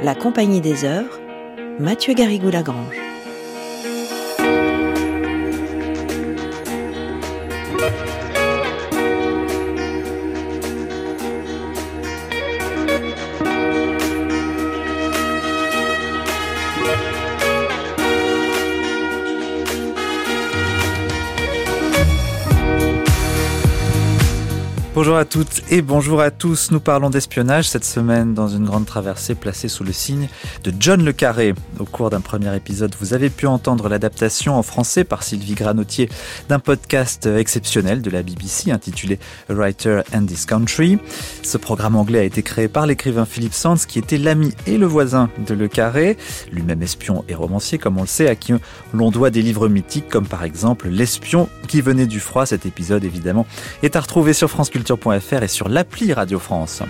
La Compagnie des Œuvres, Mathieu Garrigou-Lagrange. Bonjour à toutes et bonjour à tous. Nous parlons d'espionnage cette semaine dans une grande traversée placée sous le signe de John Le Carré. Au cours d'un premier épisode, vous avez pu entendre l'adaptation en français par Sylvie Granotier d'un podcast exceptionnel de la BBC intitulé Writer and This Country. Ce programme anglais a été créé par l'écrivain Philip Sands qui était l'ami et le voisin de Le Carré, lui-même espion et romancier comme on le sait, à qui l'on doit des livres mythiques comme par exemple L'espion qui venait du froid. Cet épisode évidemment est à retrouver sur France Culture et sur l'appli Radio France.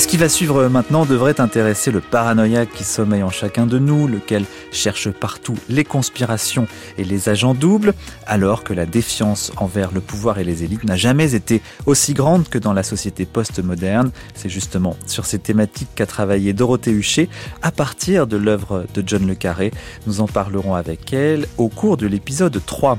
Ce qui va suivre maintenant devrait intéresser le paranoïaque qui sommeille en chacun de nous, lequel cherche partout les conspirations et les agents doubles, alors que la défiance envers le pouvoir et les élites n'a jamais été aussi grande que dans la société post-moderne. C'est justement sur ces thématiques qu'a travaillé Dorothée Huchet à partir de l'œuvre de John Le Carré. Nous en parlerons avec elle au cours de l'épisode 3.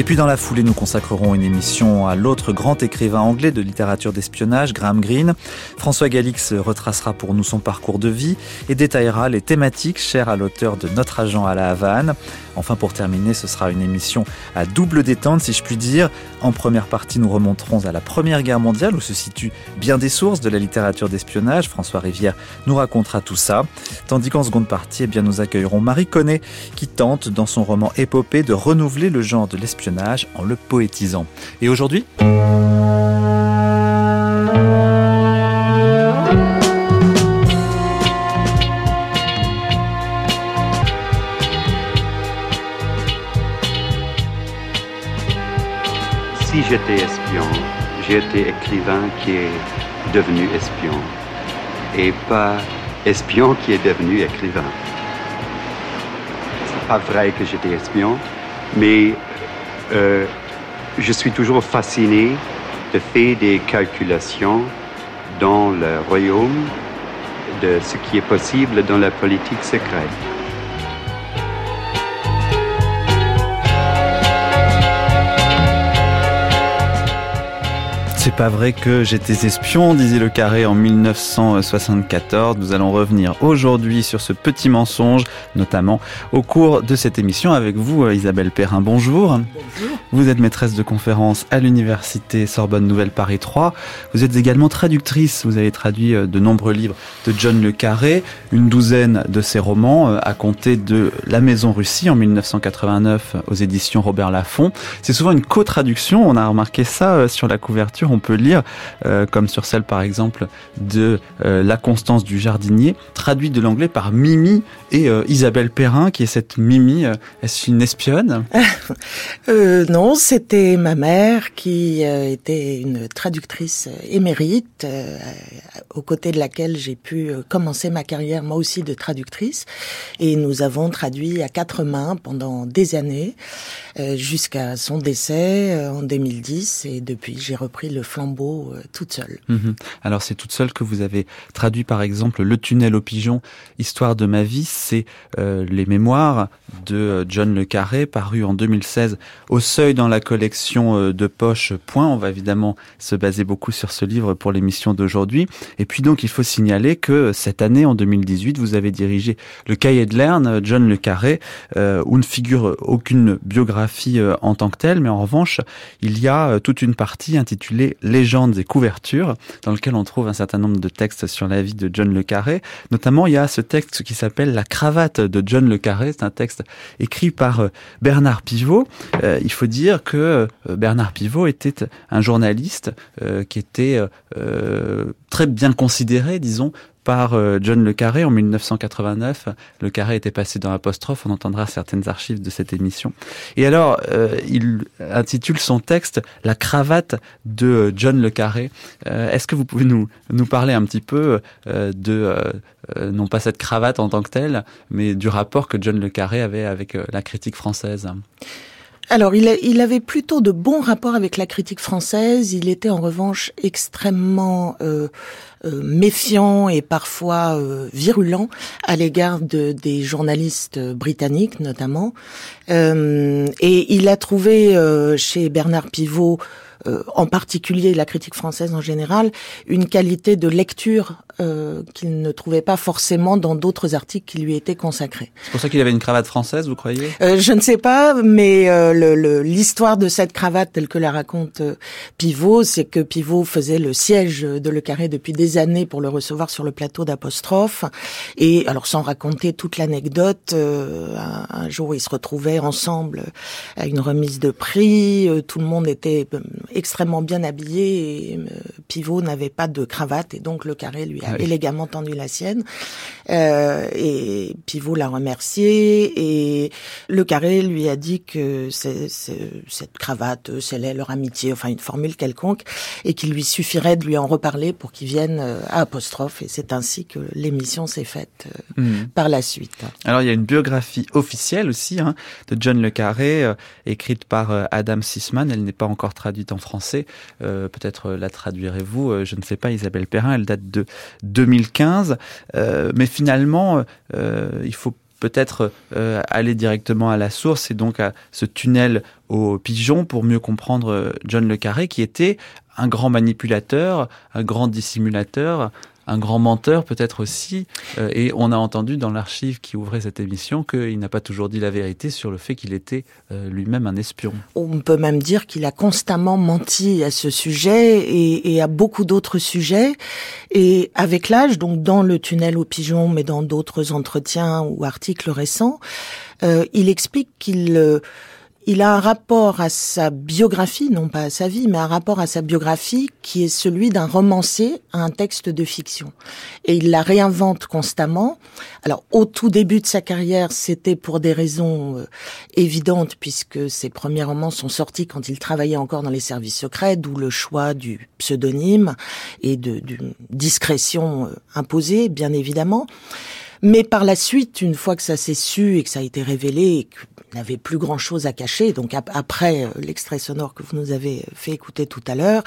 Et puis dans la foulée, nous consacrerons une émission à l'autre grand écrivain anglais de littérature d'espionnage, Graham Greene. François Galix retracera pour nous son parcours de vie et détaillera les thématiques chères à l'auteur de Notre agent à la Havane. Enfin, pour terminer, ce sera une émission à double détente, si je puis dire. En première partie, nous remonterons à la Première Guerre mondiale, où se situent bien des sources de la littérature d'espionnage. François Rivière nous racontera tout ça. Tandis qu'en seconde partie, eh bien, nous accueillerons Marie Connet, qui tente, dans son roman Épopée, de renouveler le genre de l'espionnage en le poétisant. Et aujourd'hui? Si j'étais espion, j'étais écrivain qui est devenu espion et pas espion qui est devenu écrivain. C'est pas vrai que j'étais espion, mais euh, je suis toujours fasciné de faire des calculations dans le royaume de ce qui est possible dans la politique secrète. C'est pas vrai que j'étais espion, disait Le Carré en 1974. Nous allons revenir aujourd'hui sur ce petit mensonge, notamment au cours de cette émission avec vous, euh, Isabelle Perrin. Bonjour. Bonjour. Vous êtes maîtresse de conférence à l'Université Sorbonne Nouvelle Paris 3. Vous êtes également traductrice. Vous avez traduit euh, de nombreux livres de John Le Carré, une douzaine de ses romans, euh, à compter de La Maison Russie en 1989 aux éditions Robert Laffont. C'est souvent une co-traduction. On a remarqué ça sur la couverture on peut lire, euh, comme sur celle par exemple de euh, La Constance du jardinier, traduite de l'anglais par Mimi et euh, Isabelle Perrin, qui est cette Mimi. Est-ce une espionne? Non, c'était ma mère qui était une traductrice émérite, aux côtés de laquelle j'ai pu commencer ma carrière moi aussi de traductrice. Et nous avons traduit à quatre mains pendant des années, jusqu'à son décès en 2010. Et depuis, j'ai repris le flambeau euh, toute seule. Mhm. Alors c'est toute seule que vous avez traduit par exemple Le tunnel aux pigeons, Histoire de ma vie, c'est euh, les mémoires de euh, John Le Carré, paru en 2016 au seuil dans la collection de poche Point. On va évidemment se baser beaucoup sur ce livre pour l'émission d'aujourd'hui. Et puis donc il faut signaler que cette année, en 2018, vous avez dirigé le cahier de Lerne, John Le Carré, où ne figure aucune biographie en tant que telle, mais en revanche, il y a toute une partie intitulée Légendes et couvertures, dans lequel on trouve un certain nombre de textes sur la vie de John Le Carré. Notamment, il y a ce texte qui s'appelle La cravate de John Le Carré. C'est un texte écrit par euh, Bernard Pivot. Euh, il faut dire que euh, Bernard Pivot était un journaliste qui était très bien considéré, disons, par euh, John Le Carré en 1989. Le Carré était passé dans l'apostrophe, on entendra certaines archives de cette émission. Et alors, euh, il intitule son texte La cravate de John Le Carré. Euh, est-ce que vous pouvez nous, parler un petit peu de, non pas cette cravate en tant que telle, mais du rapport que John Le Carré avait avec la critique française? Alors, il, avait plutôt de bons rapports avec la critique française. Il était en revanche extrêmement euh, euh, méfiant et parfois euh, virulent à l'égard de, des journalistes britanniques, notamment. et il a trouvé chez Bernard Pivot euh, en particulier la critique française en général, une qualité de lecture euh, qu'il ne trouvait pas forcément dans d'autres articles qui lui étaient consacrés. C'est pour ça qu'il avait une cravate française, vous croyez? Euh, Je ne sais pas, mais l'histoire de cette cravate telle que la raconte Pivot, c'est que Pivot faisait le siège de Le Carré depuis des années pour le recevoir sur le plateau d'Apostrophe. Et alors sans raconter toute l'anecdote, un, un, jour ils se retrouvaient ensemble à une remise de prix, tout le monde était extrêmement bien habillé et euh, Pivot n'avait pas de cravate et donc le carré lui a ah élégamment tendu la sienne. Euh, et Pivot l'a remercié et le carré lui a dit que cette cravate scellait leur amitié, enfin une formule quelconque, et qu'il lui suffirait de lui en reparler pour qu'il vienne euh, à apostrophe. Et c'est ainsi que l'émission s'est faite euh, mmh. par la suite. Alors il y a une biographie officielle aussi hein, de John le Carré, écrite par Adam Sisman. Elle n'est pas encore traduite en français. Euh, peut-être la traduirez-vous. Euh, je ne sais pas, Isabelle Perrin, elle date de 2015. Euh, mais finalement, il faut peut-être aller directement à la source et donc à ce tunnel au pigeon pour mieux comprendre John Le Carré qui était un grand manipulateur, un grand dissimulateur, un grand menteur peut-être aussi. Euh, et on a entendu dans l'archive qui ouvrait cette émission qu'il n'a pas toujours dit la vérité sur le fait qu'il était euh, lui-même un espion. On peut même dire qu'il a constamment menti à ce sujet et, et à beaucoup d'autres sujets. Et avec l'âge, donc dans le tunnel aux pigeons, mais dans d'autres entretiens ou articles récents, euh, il explique qu'il il a un rapport à sa biographie, non pas à sa vie, mais un rapport à sa biographie qui est celui d'un romancier à un texte de fiction. Et il la réinvente constamment. Alors, au tout début de sa carrière, c'était pour des raisons euh, évidentes, puisque ses premiers romans sont sortis quand il travaillait encore dans les services secrets, d'où le choix du pseudonyme et d'une discrétion euh, imposée, bien évidemment. Mais par la suite, une fois que ça s'est su et que ça a été révélé et qu'il n'avait plus grand chose à cacher, donc après euh, l'extrait sonore que vous nous avez fait écouter tout à l'heure,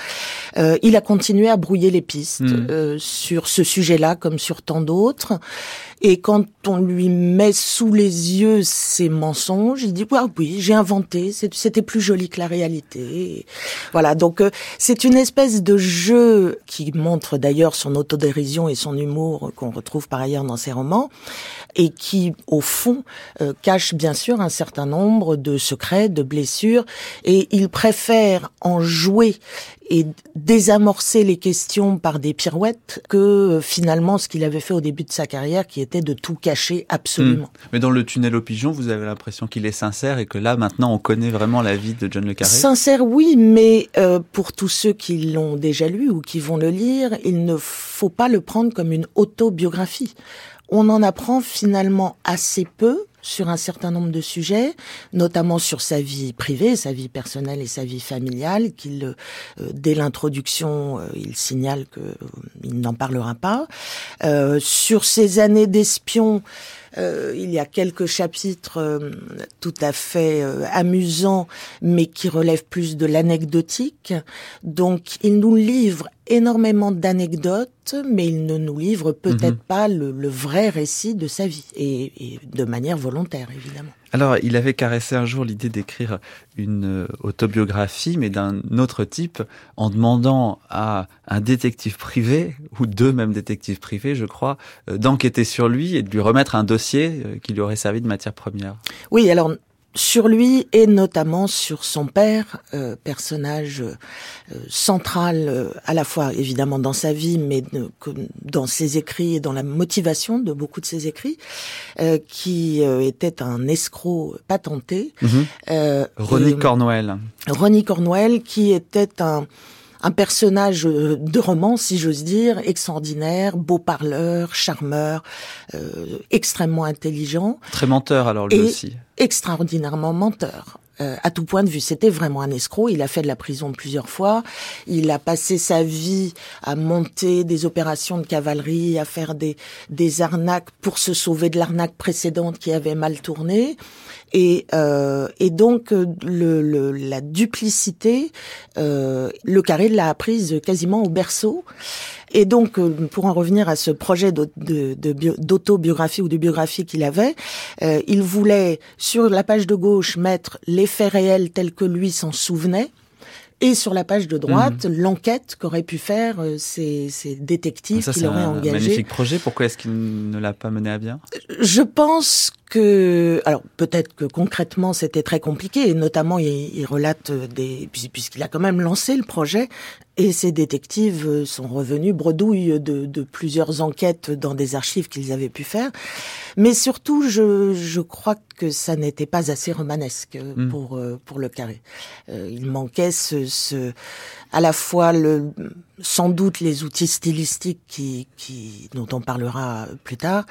euh, il a continué à brouiller les pistes mmh. euh, sur ce sujet-là comme sur tant d'autres. Et quand on lui met sous les yeux ses mensonges, il dit ah oui, j'ai inventé, c'était plus joli que la réalité. Voilà, donc euh, c'est une espèce de jeu qui montre d'ailleurs son autodérision et son humour qu'on retrouve par ailleurs dans ses romans et qui au fond euh, cache bien sûr un certain nombre de secrets, de blessures et il préfère en jouer et désamorcer les questions par des pirouettes que euh, finalement ce qu'il avait fait au début de sa carrière qui était de tout cacher absolument. Hmm. Mais dans le tunnel aux pigeons, vous avez l'impression qu'il est sincère et que là maintenant on connaît vraiment la vie de John le Carré? Sincère oui, mais euh, pour tous ceux qui l'ont déjà lu ou qui vont le lire, il ne faut pas le prendre comme une autobiographie. On en apprend finalement assez peu sur un certain nombre de sujets, notamment sur sa vie privée, sa vie personnelle et sa vie familiale, qu'il, euh, dès l'introduction, euh, il signale qu'il n'en parlera pas. Euh, sur ses années d'espion, euh, il y a quelques chapitres euh, tout à fait euh, amusants, mais qui relèvent plus de l'anecdotique. Donc, il nous livre énormément d'anecdotes, mais il ne nous livre peut-être mhm. pas le, vrai récit de sa vie, et de manière volontaire, évidemment. Alors, il avait caressé un jour l'idée d'écrire une euh, autobiographie, mais d'un autre type, en demandant à un détective privé, ou deux même détectives privés, je crois, euh, d'enquêter sur lui et de lui remettre un dossier euh, qui lui aurait servi de matière première. Oui, alors sur lui et notamment sur son père, euh, personnage euh, central euh, à la fois évidemment dans sa vie, mais dans ses écrits et dans la motivation de beaucoup de ses écrits, qui était un escroc patenté. Mmh. Ronnie Cornwell. Ronnie Cornwell, qui était un un personnage de roman, si j'ose dire, extraordinaire, beau parleur, charmeur, extrêmement intelligent. Très menteur alors lui et aussi. Extraordinairement menteur. Euh, à tout point de vue. C'était vraiment un escroc. Il a fait de la prison plusieurs fois. Il a passé sa vie à monter des opérations de cavalerie, à faire des, des arnaques pour se sauver de l'arnaque précédente qui avait mal tourné. Et, euh, et donc le, le, la duplicité, euh, le carré l'a apprise quasiment au berceau. Et donc, euh, pour en revenir à ce projet d'autobiographie ou de biographie qu'il avait, euh, il voulait sur la page de gauche mettre les faits réels tels que lui s'en souvenait. Et sur la page de droite, mmh. l'enquête qu'auraient pu faire euh, ces, ces détectives qu'il aurait engagés. C'est un magnifique projet. Pourquoi est-ce qu'il ne l'a pas mené à bien? Je pense que, alors peut-être que concrètement c'était très compliqué, et notamment il, il relate des, puisqu'il a quand même lancé le projet, et ces détectives sont revenus bredouilles de, de plusieurs enquêtes dans des archives qu'ils avaient pu faire, mais surtout je, je crois que ça n'était pas assez romanesque hmm. pour pour le carré. Euh, il manquait ce, ce à la fois le sans doute les outils stylistiques qui, qui dont on parlera plus tard,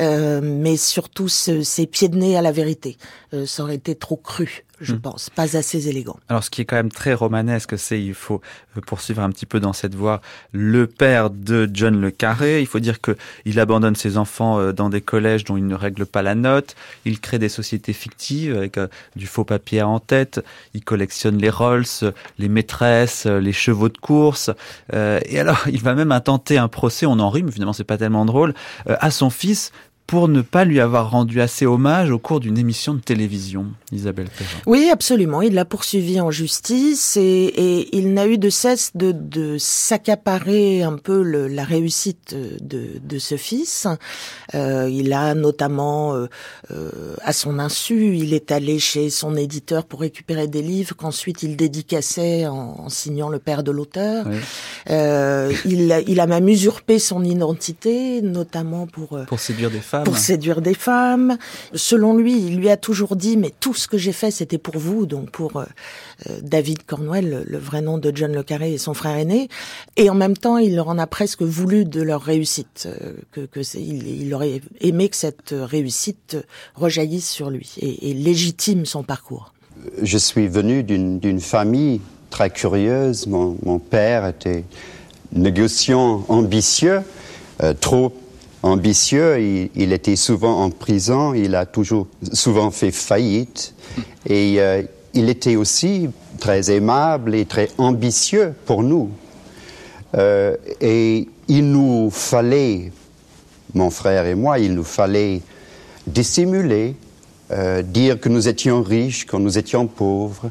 euh, mais surtout ce, ces pieds de nez à la vérité. Euh, ça aurait été trop cru je hmm. pense, pas assez élégant. Alors ce qui est quand même très romanesque, c'est il faut euh, poursuivre un petit peu dans cette voie. Le père de John le Carré, il faut dire que il abandonne ses enfants euh, dans des collèges dont il ne règle pas la note. Il crée des sociétés fictives avec du faux papier en tête. Il collectionne les Rolls, les maîtresses, les chevaux de course. et alors il va même intenter un procès. On en rit, mais finalement c'est pas tellement drôle à son fils pour ne pas lui avoir rendu assez hommage au cours d'une émission de télévision, Isabelle Perrin. Oui, absolument. Il l'a poursuivi en justice et, et il n'a eu de cesse de, de s'accaparer un peu le, la réussite de, de ce fils. Euh, il a notamment, euh, euh, à son insu, il est allé chez son éditeur pour récupérer des livres qu'ensuite il dédicaçait en, en, signant le père de l'auteur. Oui. Euh, il, il a même usurpé son identité, notamment pour... Euh, pour séduire des femmes pour séduire des femmes. Selon lui, il lui a toujours dit, mais tout ce que j'ai fait, c'était pour vous, donc pour euh, euh, David Cornwell, le, le, vrai nom de John Le Carré et son frère aîné. Et en même temps, il leur en a presque voulu de leur réussite, euh, que, que il, il, aurait aimé que cette réussite rejaillisse sur lui et, et légitime son parcours. Je suis venu d'une famille très curieuse. Mon, mon, père était négociant ambitieux, euh, trop ambitieux, il, était souvent en prison, il a toujours souvent fait faillite. Et euh, il était aussi très aimable et très ambitieux pour nous. Euh, et il nous fallait, mon frère et moi, il nous fallait dissimuler, euh, dire que nous étions riches, que nous étions pauvres,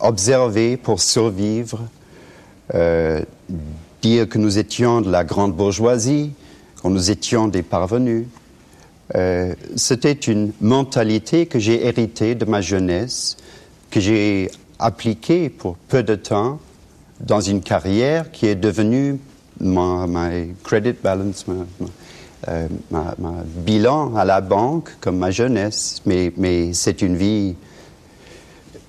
observer pour survivre, dire que nous étions de la grande bourgeoisie, que nous étions des parvenus. Euh, C'était une mentalité que j'ai héritée de ma jeunesse, que j'ai appliquée pour peu de temps dans une carrière qui est devenue ma credit balance, euh, ma, bilan à la banque comme ma jeunesse. Mais c'est une vie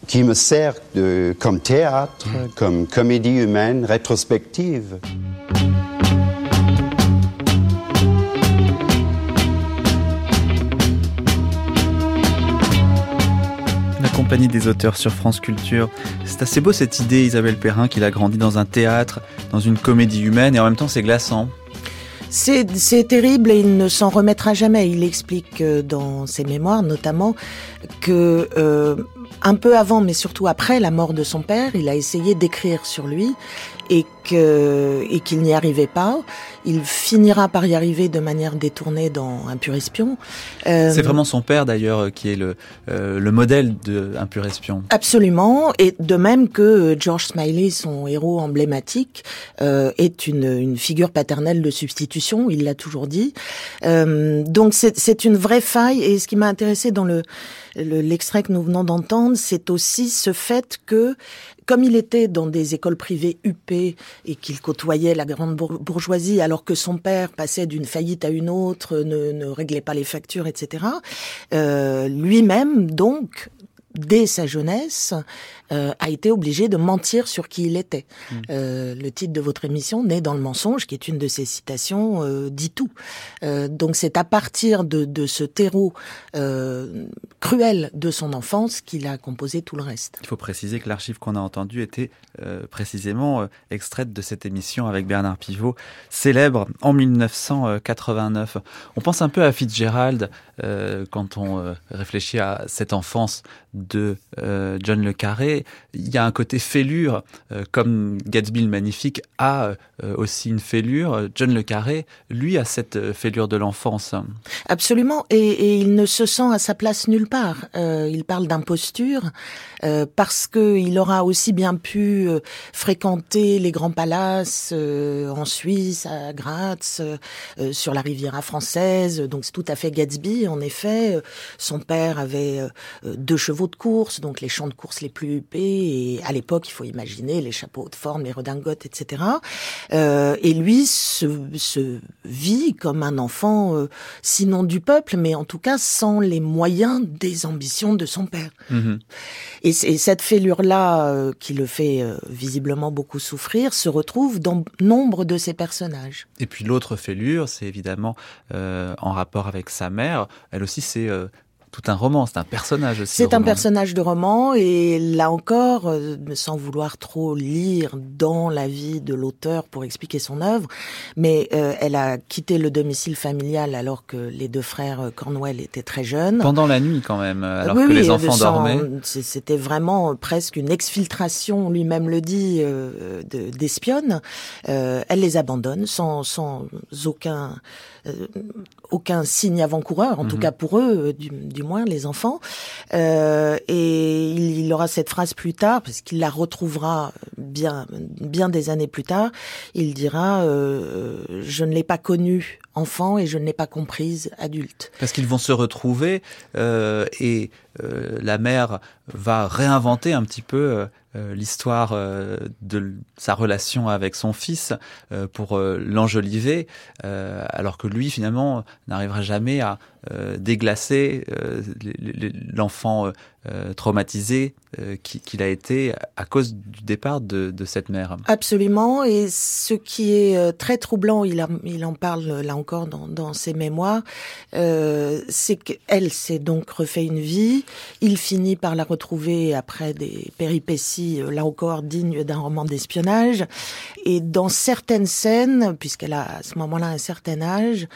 qui me sert de, comme théâtre, mmh. comme comédie humaine rétrospective. La compagnie des auteurs sur France Culture. C'est assez beau cette idée, Isabelle Perrin, qu'il a grandi dans un théâtre, dans une comédie humaine, et en même temps c'est glaçant. C'est terrible et il ne s'en remettra jamais. Il explique euh, dans ses mémoires notamment que euh, un peu avant, mais surtout après la mort de son père, il a essayé d'écrire sur lui et que et qu'il n'y arrivait pas. Il finira par y arriver de manière détournée dans Un pur espion. Euh, c'est vraiment son père d'ailleurs qui est le euh, le modèle de Un pur espion. Absolument, et de même que George Smiley, son héros emblématique, euh, est une une figure paternelle de substitution. Il l'a toujours dit. Euh, donc c'est une vraie faille. Et ce qui m'a intéressé dans le l'extrait que nous venons d'entendre, c'est aussi ce fait que comme il était dans des écoles privées UP et qu'il côtoyait la grande bourgeoisie alors que son père passait d'une faillite à une autre, ne, réglait pas les factures, etc., euh, lui-même, donc, dès sa jeunesse, euh, a été obligé de mentir sur qui il était. Mm. Euh, le titre de votre émission, Né dans le mensonge, qui est une de ses citations, euh, dit tout. Donc c'est à partir de, de ce terreau cruel de son enfance qu'il a composé tout le reste. Il faut préciser que l'archive qu'on a entendue était précisément extraite de cette émission avec Bernard Pivot, célèbre en 1989. On pense un peu à Fitzgerald quand on réfléchit à cette enfance de John le Carré il y a un côté fêlure, euh, comme Gatsby le Magnifique a euh, aussi une fêlure. John le Carré, lui, a cette euh, fêlure de l'enfance. Absolument, et, et, il ne se sent à sa place nulle part. il parle d'imposture parce que il aura aussi bien pu fréquenter les grands palaces en Suisse, à Graz, sur la Riviera française. Donc c'est tout à fait Gatsby. En effet, son père avait deux chevaux de course, donc les champs de course les plus et à l'époque, il faut imaginer les chapeaux de forme, les redingotes, etc. Euh, et lui se, se, vit comme un enfant, euh, sinon du peuple, mais en tout cas sans les moyens des ambitions de son père. Mm-hmm. Et, et, cette fêlure-là, euh, qui le fait euh, visiblement beaucoup souffrir, se retrouve dans nombre de ses personnages. Et puis l'autre fêlure, c'est évidemment euh, en rapport avec sa mère. Elle aussi, c'est tout un roman, c'est un personnage aussi. C'est un personnage de roman et là encore, euh, sans vouloir trop lire dans la vie de l'auteur pour expliquer son œuvre, mais euh, elle a quitté le domicile familial alors que les deux frères euh, Cornwell étaient très jeunes. Pendant la nuit quand même, alors que les enfants dormaient. C'était vraiment presque une exfiltration, lui-même le dit, d'espionne. elle les abandonne sans, sans aucun aucun signe avant-coureur, en tout mhm. cas pour eux, du, du les enfants. Euh, et il, aura cette phrase plus tard, parce qu'il la retrouvera bien, bien des années plus tard. Il dira euh, "Je ne l'ai pas connue enfant et je ne l'ai pas comprise adulte." Parce qu'ils vont se retrouver euh, et la mère va réinventer un petit peu l'histoire de sa relation avec son fils pour l'enjoliver, alors que lui finalement n'arrivera jamais à déglacer l'enfant traumatisé qu'il a été à cause du départ de, cette mère. Absolument, et ce qui est très troublant, il, en parle là encore dans, ses mémoires, c'est qu'elle s'est donc refait une vie, il finit par la retrouver après des péripéties euh, là encore digne d'un roman d'espionnage. Et dans certaines scènes, puisqu'elle a à ce moment-là un certain âge,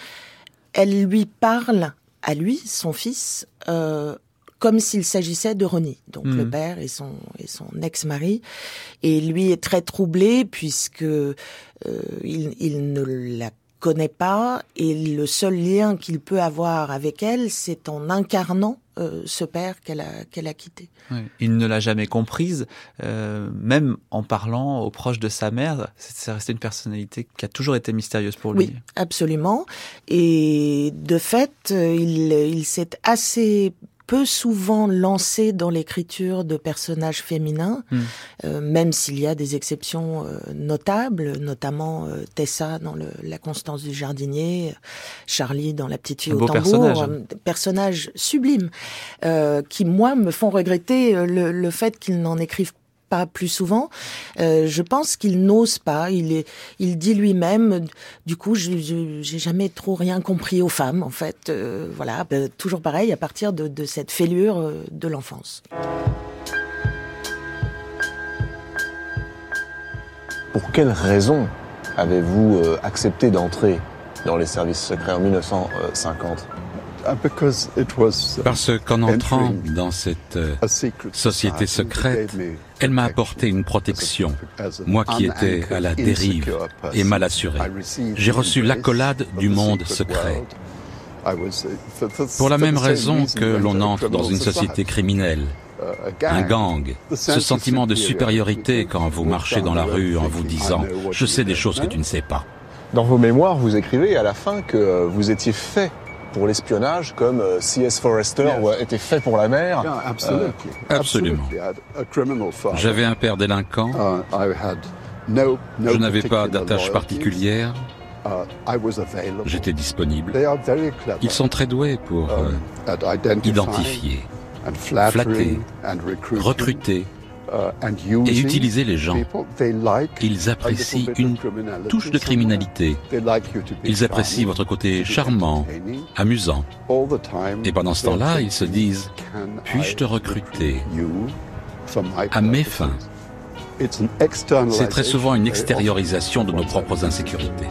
elle lui parle à lui, son fils, euh, comme s'il s'agissait de Ronnie, donc le hmm. père et son et son ex-mari, et lui est très troublé puisque euh, il, il ne l'a connaît pas et le seul lien qu'il peut avoir avec elle, c'est en incarnant euh, ce père qu'elle a, qu'elle a quitté. Oui. Il ne l'a jamais comprise, euh, même en parlant aux proches de sa mère. C'est resté une personnalité qui a toujours été mystérieuse pour lui. Oui, absolument. Et de fait, euh, il, il s'est assez peu souvent lancé dans l'écriture de personnages féminins, hmm. euh, même s'il y a des exceptions euh, notables, notamment euh, Tessa dans le, La Constance du jardinier, Charlie dans La petite fille au tambour, personnage. personnages sublimes qui moi me font regretter le, le fait qu'ils n'en écrivent pas plus souvent. Euh, je pense qu'il n'ose pas. Il est, il dit lui-même. Du coup, j'ai jamais trop rien compris aux femmes, en fait. Euh, voilà, ben, toujours pareil à partir de, de cette fêlure euh, de l'enfance. Pour quelle raison avez-vous euh, accepté d'entrer dans les services secrets en 1950 Uh, Parce qu'en entrant dans cette euh, société secrète, elle m'a apporté une protection, moi qui étais à la dérive et mal assuré. J'ai reçu l'accolade du monde secret. Pour la même raison que l'on entre dans une société criminelle, un gang, ce sentiment de supériorité quand vous marchez dans la rue en vous disant ⁇ Je sais des choses que tu ne sais pas ⁇ Dans vos mémoires, vous écrivez à la fin que vous étiez fait pour l'espionnage comme euh, C.S. Forrester yes. était fait pour la mer. Yeah, absolutely. Uh, absolument. J'avais un père délinquant. Uh, no, no Je n'avais pas d'attache particulière. Uh, J'étais disponible. Ils sont très doués pour uh, euh, identifier. flatter, recruter et utiliser les gens. Ils apprécient une touche de criminalité. Ils apprécient votre côté charmant, amusant. Et pendant ce temps-là, ils se disent, puis-je te recruter à mes fins? C'est très souvent une extériorisation de nos propres insécurités.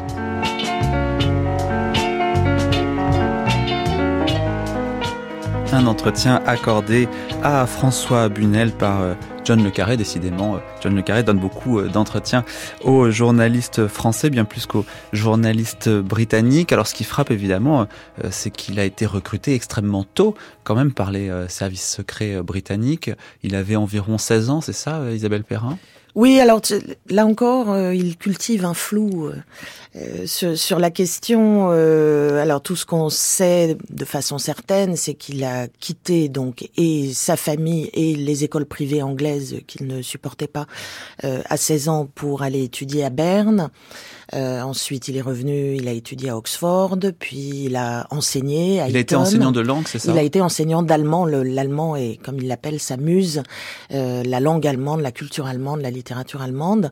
Un entretien accordé à François Bunel par euh, John Le Carré. Décidément, euh, John Le Carré donne beaucoup euh, d'entretiens aux journalistes français, bien plus qu'aux journalistes britanniques. Alors, ce qui frappe évidemment, c'est qu'il a été recruté extrêmement tôt, quand même, par les services secrets britanniques. Il avait environ 16 ans, c'est ça, Isabelle Perrin? Oui, alors là encore, euh, il cultive un flou euh, euh, sur, sur, la question. alors tout ce qu'on sait de façon certaine, c'est qu'il a quitté donc et sa famille et les écoles privées anglaises qu'il ne supportait pas à 16 ans pour aller étudier à Berne. Euh, ensuite, il est revenu, il a étudié à Oxford, puis il a enseigné à Il a été enseignant de langue, c'est ça Il a été enseignant d'allemand. L'allemand est, comme il l'appelle, sa muse, euh, la langue allemande, la culture allemande, la littérature allemande.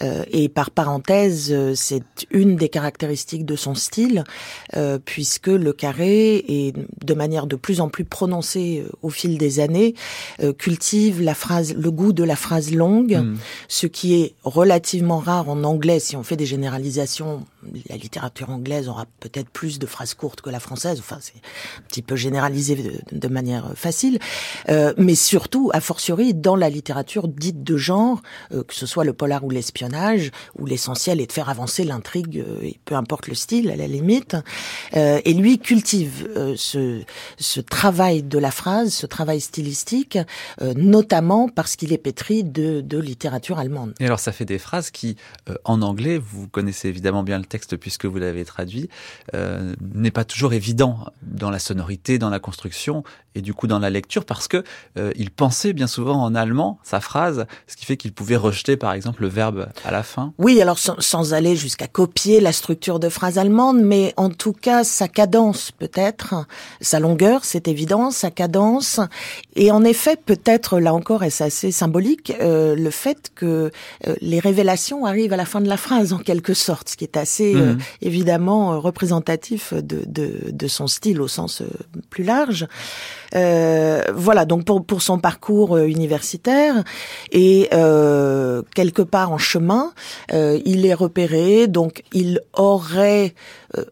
Euh, et par parenthèse, euh, c'est une des caractéristiques de son style, euh, puisque le carré, est de manière de plus en plus prononcée euh, au fil des années, cultive la phrase, le goût de la phrase longue, hmm. ce qui est relativement rare en anglais si on fait des généralités généralisation la littérature anglaise aura peut-être plus de phrases courtes que la française. Enfin, c'est un petit peu généralisé de, manière facile. Euh, mais surtout, a fortiori, dans la littérature dite de genre, euh, que ce soit le polar ou l'espionnage, où l'essentiel est de faire avancer l'intrigue, euh, peu importe le style, à la limite. et lui cultive ce, ce travail de la phrase, ce travail stylistique, notamment parce qu'il est pétri de, de littérature allemande. Et alors, ça fait des phrases qui, en anglais, vous connaissez évidemment bien le texte puisque vous l'avez traduit, euh, n'est pas toujours évident dans la sonorité, dans la construction et du coup dans la lecture parce que euh, il pensait bien souvent en allemand sa phrase, ce qui fait qu'il pouvait rejeter par exemple le verbe à la fin. Oui, alors sans, sans aller jusqu'à copier la structure de phrase allemande, mais en tout cas sa cadence peut-être, sa longueur, c'est évident, sa cadence, et en effet peut-être là encore, et c'est assez symbolique, euh, le fait que euh, les révélations arrivent à la fin de la phrase en quelque sorte, ce qui est assez euh, mhm. évidemment euh, représentatif de, de, de, son style au sens euh, plus large. Euh, voilà, donc pour, pour son parcours universitaire et euh, quelque part en chemin, euh, il est repéré, donc il aurait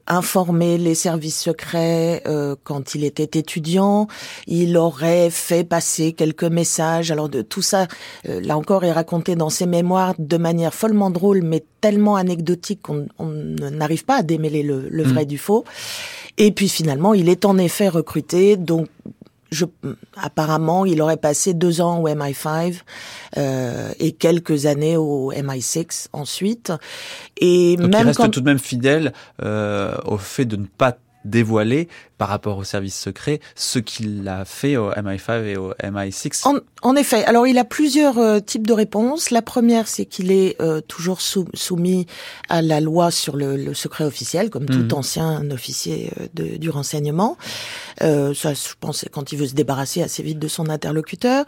informé les services secrets quand il était étudiant, il aurait fait passer quelques messages. Alors de tout ça, là encore, est raconté dans ses mémoires de manière follement drôle, mais tellement anecdotique qu'on n'arrive pas à démêler le, le vrai mm. du faux. Et puis finalement, il est en effet recruté, donc je, apparemment, il aurait passé deux ans au MI5 euh, et quelques années au MI6 ensuite. Et Donc même il reste tout de même fidèle euh, au fait de ne pas dévoiler par rapport au service secret ce qu'il a fait au MI5 et au MI6 en, en effet. Alors, il a plusieurs euh, types de réponses. La première, c'est qu'il est, euh, toujours soumis à la loi sur le, le secret officiel, comme tout mhm. ancien officier euh, de, du renseignement. ça, je pense, quand il veut se débarrasser assez vite de son interlocuteur.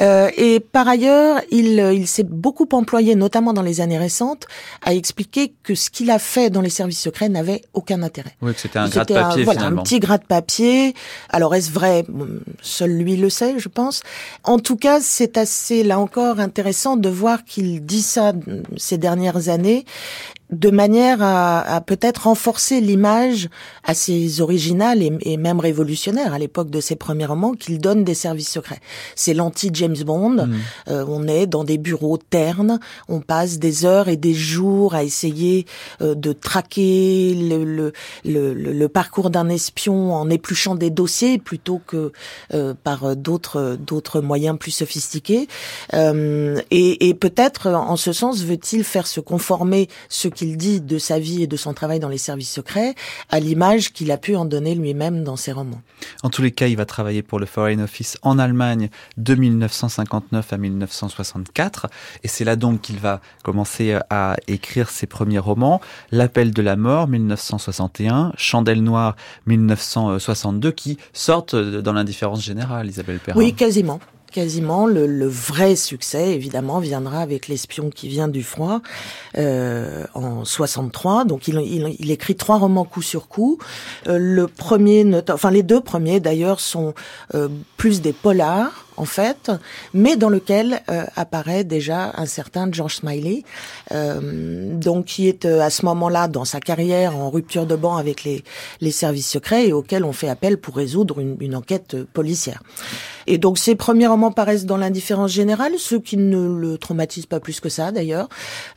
et par ailleurs, il, il s'est beaucoup employé, notamment dans les années récentes, à expliquer que ce qu'il a fait dans les services secrets n'avait aucun intérêt. Oui, que c'était un gratte-papier, Voilà, un petit de papier. Alors est-ce vrai? Seul lui le sait, je pense. En tout cas, c'est assez, là encore, intéressant de voir qu'il dit ça ces dernières années de manière à, à peut-être renforcer l'image assez originale et, et, même révolutionnaire à l'époque de ses premiers romans qu'il donne des services secrets. C'est l'anti-James Bond. Mm. Euh, on est dans des bureaux ternes, on passe des heures et des jours à essayer euh, de traquer le, le, le, le parcours d'un espion en épluchant des dossiers plutôt que euh, par d'autres d'autres moyens plus sophistiqués. et, et peut-être en ce sens veut-il faire se conformer ce qu'il dit de sa vie et de son travail dans les services secrets à l'image qu'il a pu en donner lui-même dans ses romans. En tous les cas, il va travailler pour le Foreign Office en Allemagne de 1959 à 1964 et c'est là donc qu'il va commencer à écrire ses premiers romans, L'appel de la mort 1961, Chandelle noire 1962 qui sortent dans l'indifférence générale, Isabelle Perrin. Oui, quasiment quasiment. Le, vrai succès, évidemment, viendra avec l'espion qui vient du froid euh, en 63. Donc, il, il, écrit trois romans coup sur coup. Euh, le premier, enfin les deux premiers d'ailleurs, sont euh, plus des polars en fait, mais dans lequel euh, apparaît déjà un certain George Smiley, euh, donc qui est euh, à ce moment-là dans sa carrière en rupture de banc avec les, les services secrets et auquel on fait appel pour résoudre une, une enquête policière. Et donc ses premiers romans paraissent dans l'indifférence générale, ceux qui ne le traumatisent pas plus que ça d'ailleurs.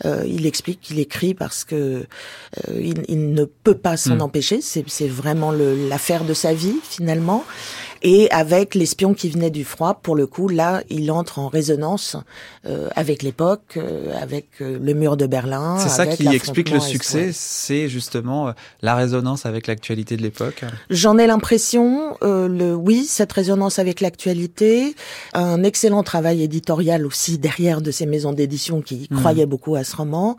Euh, il explique qu'il écrit parce que il, il, ne peut pas s'en hmm. empêcher. C'est vraiment l'affaire de sa vie finalement. Et avec l'espion qui venait du froid, pour le coup, là, il entre en résonance euh, avec l'époque, euh, avec euh, le mur de Berlin. C'est ça qui explique le succès, c'est justement la résonance avec l'actualité de l'époque. J'en ai l'impression, le oui, cette résonance avec l'actualité, un excellent travail éditorial aussi derrière de ces maisons d'édition qui mmh. croyaient beaucoup à ce roman,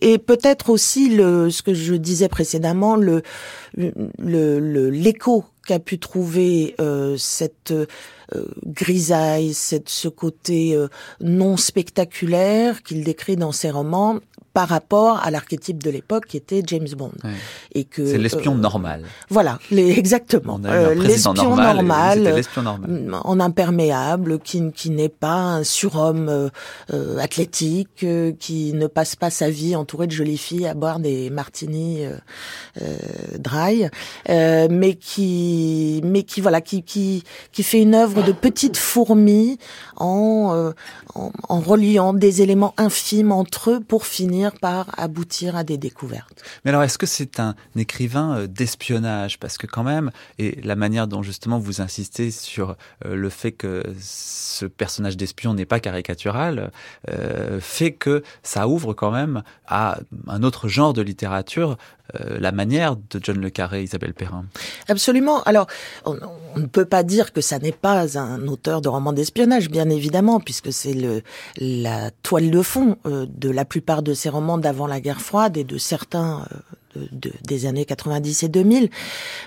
et peut-être aussi le ce que je disais précédemment, le le l'écho qu'a pu trouver euh, cette euh, grisaille, cette, ce côté euh, non spectaculaire qu'il décrit dans ses romans, par rapport à l'archétype de l'époque qui était James Bond. Et que c'est l'espion normal. Voilà, les, exactement. l'espion normal, normal, mm, en imperméable, qui, qui n'est pas un surhomme athlétique, qui ne passe pas sa vie entouré de jolies filles à boire des martinis dry, mais qui mais qui voilà, qui, qui, qui fait une œuvre de petite fourmi en, euh, en, reliant des éléments infimes entre eux pour finir par aboutir à des découvertes. Mais alors, est-ce que c'est un écrivain euh, d'espionnage? Parce que quand même, et la manière dont justement vous insistez sur euh, le fait que ce personnage d'espion n'est pas caricatural, fait que ça ouvre quand même à un autre genre de littérature euh, la manière de John le Carré, Isabelle Perrin. Absolument. Alors, on, ne peut pas dire que ça n'est pas un auteur de romans d'espionnage, bien évidemment, puisque c'est le la toile de fond euh, de la plupart de ses romans d'avant la guerre froide et de certains de, des années 90 et 2000.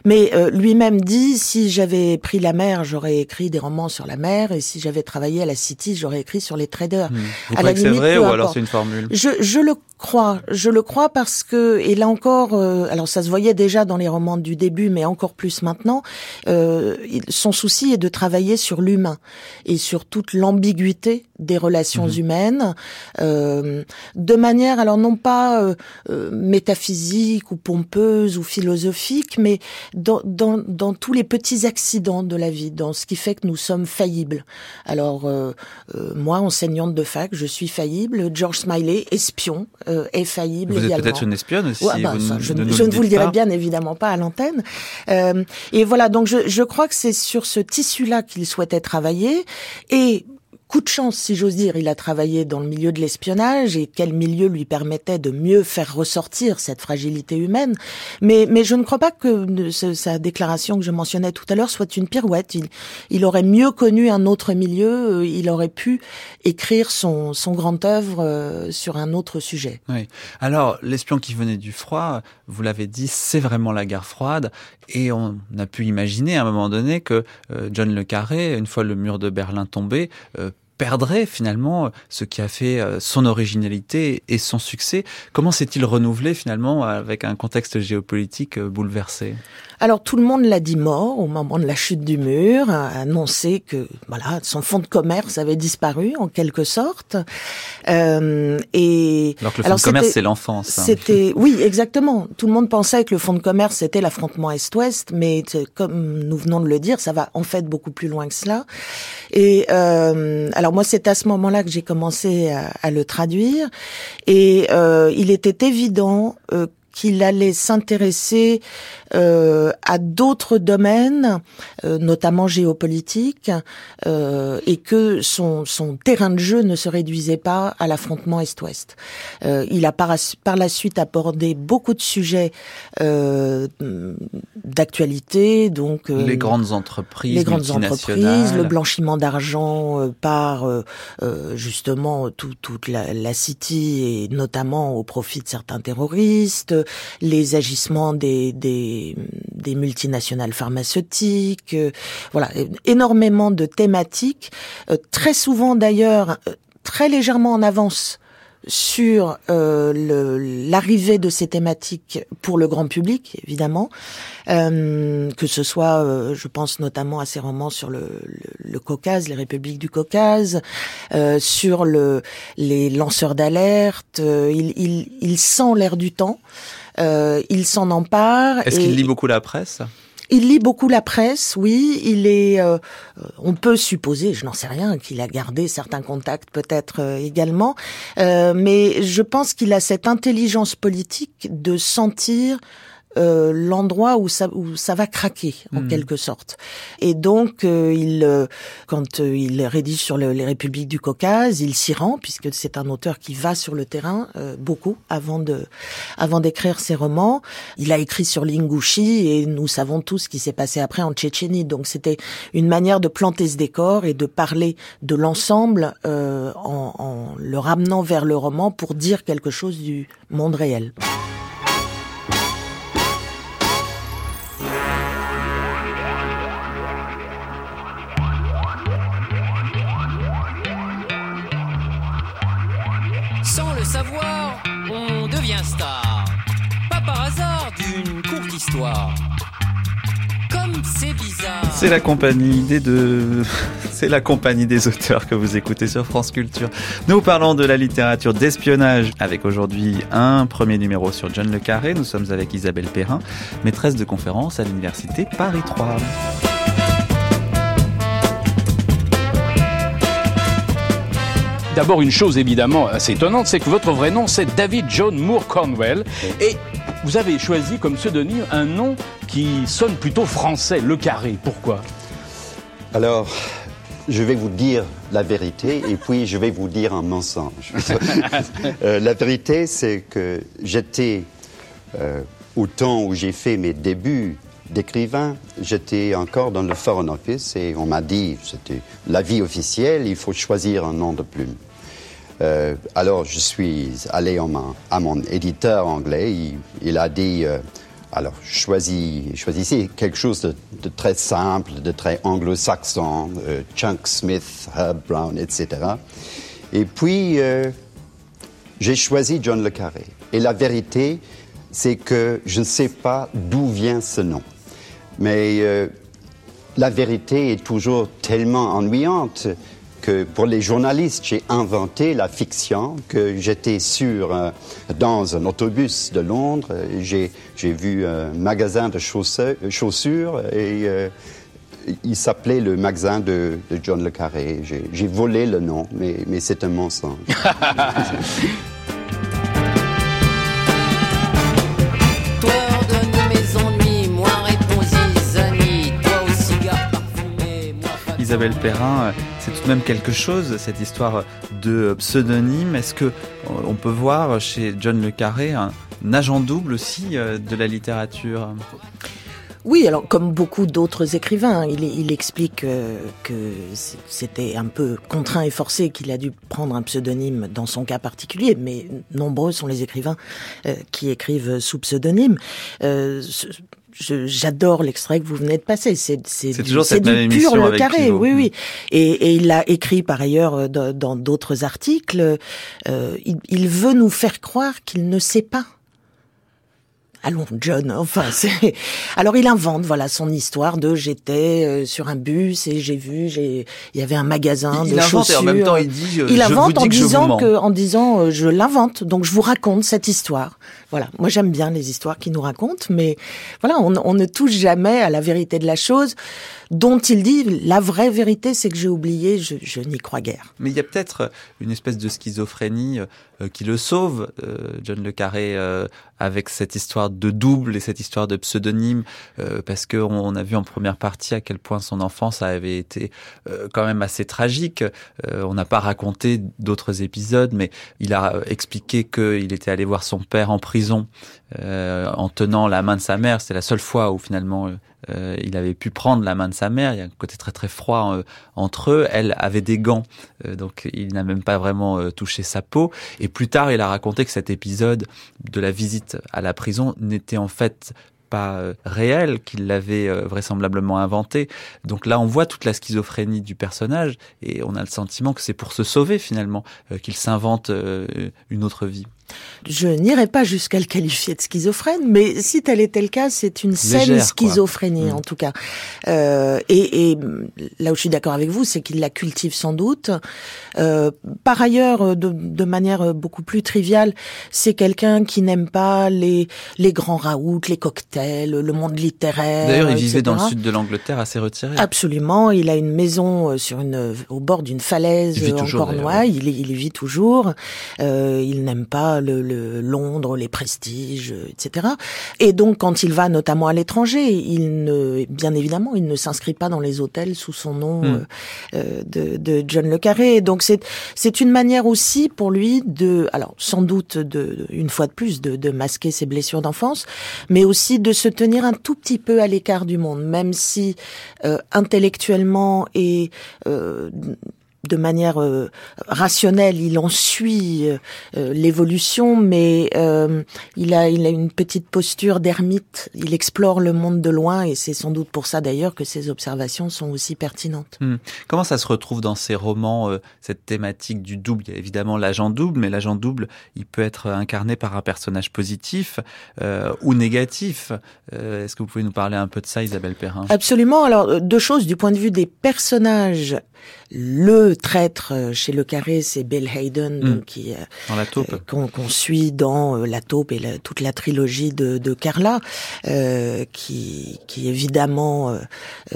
Mais euh, lui-même dit, si j'avais pris la mer, j'aurais écrit des romans sur la mer, et si j'avais travaillé à la City, j'aurais écrit sur les traders. Hmm. Vous que c'est vrai ou alors c'est une formule? Je, je le crois, je le crois parce que, et là encore, euh, alors ça se voyait déjà dans les romans du début, mais encore plus maintenant, euh, son souci est de travailler sur l'humain et sur toute l'ambiguïté des relations hmm. humaines, euh, de manière, alors non pas euh, métaphysique, ou pompeuse ou philosophique, mais dans, dans, dans, tous les petits accidents de la vie, dans ce qui fait que nous sommes faillibles. Alors, euh, euh, moi, enseignante de fac, je suis faillible. George Smiley, espion, euh, est faillible vous également. Êtes peut-être une espionne aussi. Bah, je, ne vous le dirai bien évidemment pas à l'antenne. et voilà, donc je, je crois que c'est sur ce tissu-là qu'il souhaitait travailler. Et coup de chance, si j'ose dire. Il a travaillé dans le milieu de l'espionnage et quel milieu lui permettait de mieux faire ressortir cette fragilité humaine. Mais, je ne crois pas que sa déclaration que je mentionnais tout à l'heure soit une pirouette. Il, il aurait mieux connu un autre milieu. Euh, il aurait pu écrire son, son grand œuvre euh, sur un autre sujet. Oui. Alors, l'espion qui venait du froid, vous l'avez dit, c'est vraiment la guerre froide. Et on a pu imaginer à un moment donné que euh, John le Carré, une fois le mur de Berlin tombé, perdrait finalement ce qui a fait euh, son originalité et son succès? Comment s'est-il renouvelé finalement avec un contexte géopolitique euh, bouleversé? Alors tout le monde l'a dit mort au moment de la chute du mur, a annoncé que voilà son fonds de commerce avait disparu en quelque sorte. Euh, et alors que le fonds de commerce c'est l'enfance. Hein. C'était oui exactement. Tout le monde pensait que le fonds de commerce c'était l'affrontement Est-Ouest, mais comme nous venons de le dire, ça va en fait beaucoup plus loin que cela. Et euh, alors moi c'est à ce moment-là que j'ai commencé à, à, le traduire et euh, il était évident euh, qu'il allait s'intéresser euh, à d'autres domaines, euh, notamment géopolitiques, euh, et que son, son terrain de jeu ne se réduisait pas à l'affrontement Est-Ouest. Euh, il a par, par, la suite abordé beaucoup de sujets euh, d'actualité, donc les grandes entreprises, les grandes entreprises, le blanchiment d'argent par justement tout, toute la, la City et notamment au profit de certains terroristes, les agissements des, des, des multinationales pharmaceutiques, euh, voilà, énormément de thématiques, euh, très souvent d'ailleurs euh, très légèrement en avance sur euh, l'arrivée de ces thématiques pour le grand public, évidemment, euh, que ce soit, euh, je pense notamment à ces romans sur le, le, le Caucase, les républiques du Caucase, euh, sur le, les lanceurs d'alerte. il, il, il, sent l'air du temps. il s'en empare. Est-ce qu'il lit beaucoup la presse? Il lit beaucoup la presse, oui. Il est, euh, on peut supposer, je n'en sais rien, qu'il a gardé certains contacts peut-être euh, également, euh, mais je pense qu'il a cette intelligence politique de sentir euh, l'endroit où ça où ça va craquer en hmm. quelque sorte. Et donc euh, il euh, quand il rédige sur les républiques du Caucase, il s'y rend puisque c'est un auteur qui va sur le terrain beaucoup avant de avant d'écrire ses romans. Il a écrit sur l'Ingouchi et nous savons tous ce qui s'est passé après en Tchétchénie. Donc c'était une manière de planter ce décor et de parler de l'ensemble en, en le ramenant vers le roman pour dire quelque chose du monde réel. Comme c'est bizarre. C'est la compagnie des deux. C'est la compagnie des auteurs que vous écoutez sur France Culture. Nous parlons de la littérature d'espionnage avec aujourd'hui un premier numéro sur John Le Carré. Nous sommes avec Isabelle Perrin, maîtresse de conférence à l'université Paris 3. D'abord, une chose évidemment assez étonnante, c'est que votre vrai nom, c'est David John Moore Cornwell. Et vous avez choisi comme pseudonyme un nom qui sonne plutôt français, Le Carré. Pourquoi? Alors, je vais vous dire la vérité et puis je vais vous dire un mensonge. Euh, la vérité, c'est que j'étais, euh, au temps où j'ai fait mes débuts d'écrivain, j'étais encore dans le Foreign Office et on m'a dit, c'était la vie officielle, il faut choisir un nom de plume. Euh, alors je suis allé à mon éditeur anglais, il, a dit, euh, alors choisissez quelque chose de, très simple, de très anglo-saxon, euh, Chunk Smith, Herb Brown, etc. Et puis j'ai choisi John Le Carré. Et la vérité, c'est que je ne sais pas d'où vient ce nom. Mais la vérité est toujours tellement ennuyante pour les journalistes, j'ai inventé la fiction que j'étais sur euh, dans un autobus de Londres. J'ai vu un magasin de chaussures et euh, il s'appelait le magasin de, John Le Carré. J'ai volé le nom, mais, mais c'est un mensonge. Isabelle Perrin, c'est tout de même quelque chose, cette histoire de pseudonyme. Est-ce que euh, on peut voir chez John Le Carré un, agent double aussi euh, de la littérature? Oui, alors comme beaucoup d'autres écrivains, il, explique euh, que c'était un peu contraint et forcé qu'il a dû prendre un pseudonyme dans son cas particulier, mais nombreux sont les écrivains qui écrivent sous pseudonyme j'adore l'extrait que vous venez de passer. C'est toujours cette du pur le carré, oui, oui. Et, et il l'a écrit par ailleurs euh, dans d'autres articles. Euh, il, il veut nous faire croire qu'il ne sait pas allons John, enfin c'est. Alors il invente voilà son histoire de j'étais euh, sur un bus et j'ai vu j'ai il y avait un magasin il, de il chaussures. Et en même temps il dit il invente en disant que, en disant je l'invente donc je vous raconte cette histoire. Voilà, moi j'aime bien les histoires qui nous racontent, mais voilà, on, on, ne touche jamais à la vérité de la chose, dont il dit la vraie vérité, c'est que j'ai oublié, je, je n'y crois guère. Mais il y a peut-être une espèce de schizophrénie euh, qui le sauve, euh, John le Carré, euh, avec cette histoire de double et cette histoire de pseudonyme, parce que on, a vu en première partie à quel point son enfance avait été quand même assez tragique. on n'a pas raconté d'autres épisodes, mais il a expliqué qu'il était allé voir son père en prison en tenant la main de sa mère. C'était la seule fois où finalement euh, il avait pu prendre la main de sa mère. Il y a un côté très très froid euh, entre eux. Elle avait des gants, euh, donc il n'a même pas vraiment touché sa peau. Et plus tard, il a raconté que cet épisode de la visite à la prison n'était en fait pas réel, qu'il l'avait vraisemblablement inventé. Donc là, on voit toute la schizophrénie du personnage et on a le sentiment que c'est pour se sauver finalement qu'il s'invente une autre vie. Je n'irai pas jusqu'à le qualifier de schizophrène, mais si tel était le cas, c'est une saine schizophrénie mm. en tout cas. Euh, et, et, là où je suis d'accord avec vous, c'est qu'il la cultive sans doute. Euh, par ailleurs, de, de, manière beaucoup plus triviale, c'est quelqu'un qui n'aime pas les les grands raouts, les cocktails, le monde littéraire. D'ailleurs, il vivait dans le sud de l'Angleterre, assez retiré. Absolument, il a une maison euh, sur une au bord d'une falaise en Cornouailles. Il, il, y vit toujours. Euh, il n'aime pas le, le, Londres, les prestiges, etc. Et donc, quand il va notamment à l'étranger, il ne, bien évidemment, il ne s'inscrit pas dans les hôtels sous son nom hmm. euh, euh, de, de, John le Carré. Donc, c'est c'est une manière aussi pour lui de, alors sans doute de, une fois de plus, de, de masquer ses blessures d'enfance, mais aussi de se tenir un tout petit peu à l'écart du monde, même si euh, intellectuellement et euh, de manière euh, rationnelle, il en suit euh, euh, l'évolution, mais il a il a une petite posture d'ermite. Il explore le monde de loin, et c'est sans doute pour ça d'ailleurs que ses observations sont aussi pertinentes. Hmm. Comment ça se retrouve dans ses romans cette thématique du double? Il y a évidemment l'agent double, mais l'agent double, il peut être incarné par un personnage positif ou négatif. Est-ce que vous pouvez nous parler un peu de ça, Isabelle Perrin? Absolument. Alors deux choses du point de vue des personnages le traître euh, chez Le Carré, c'est Bill Hayden, mm. qui euh, dans la taupe, euh, qu'on suit dans La taupe et toute la trilogie de, de Carla, qui, qui évidemment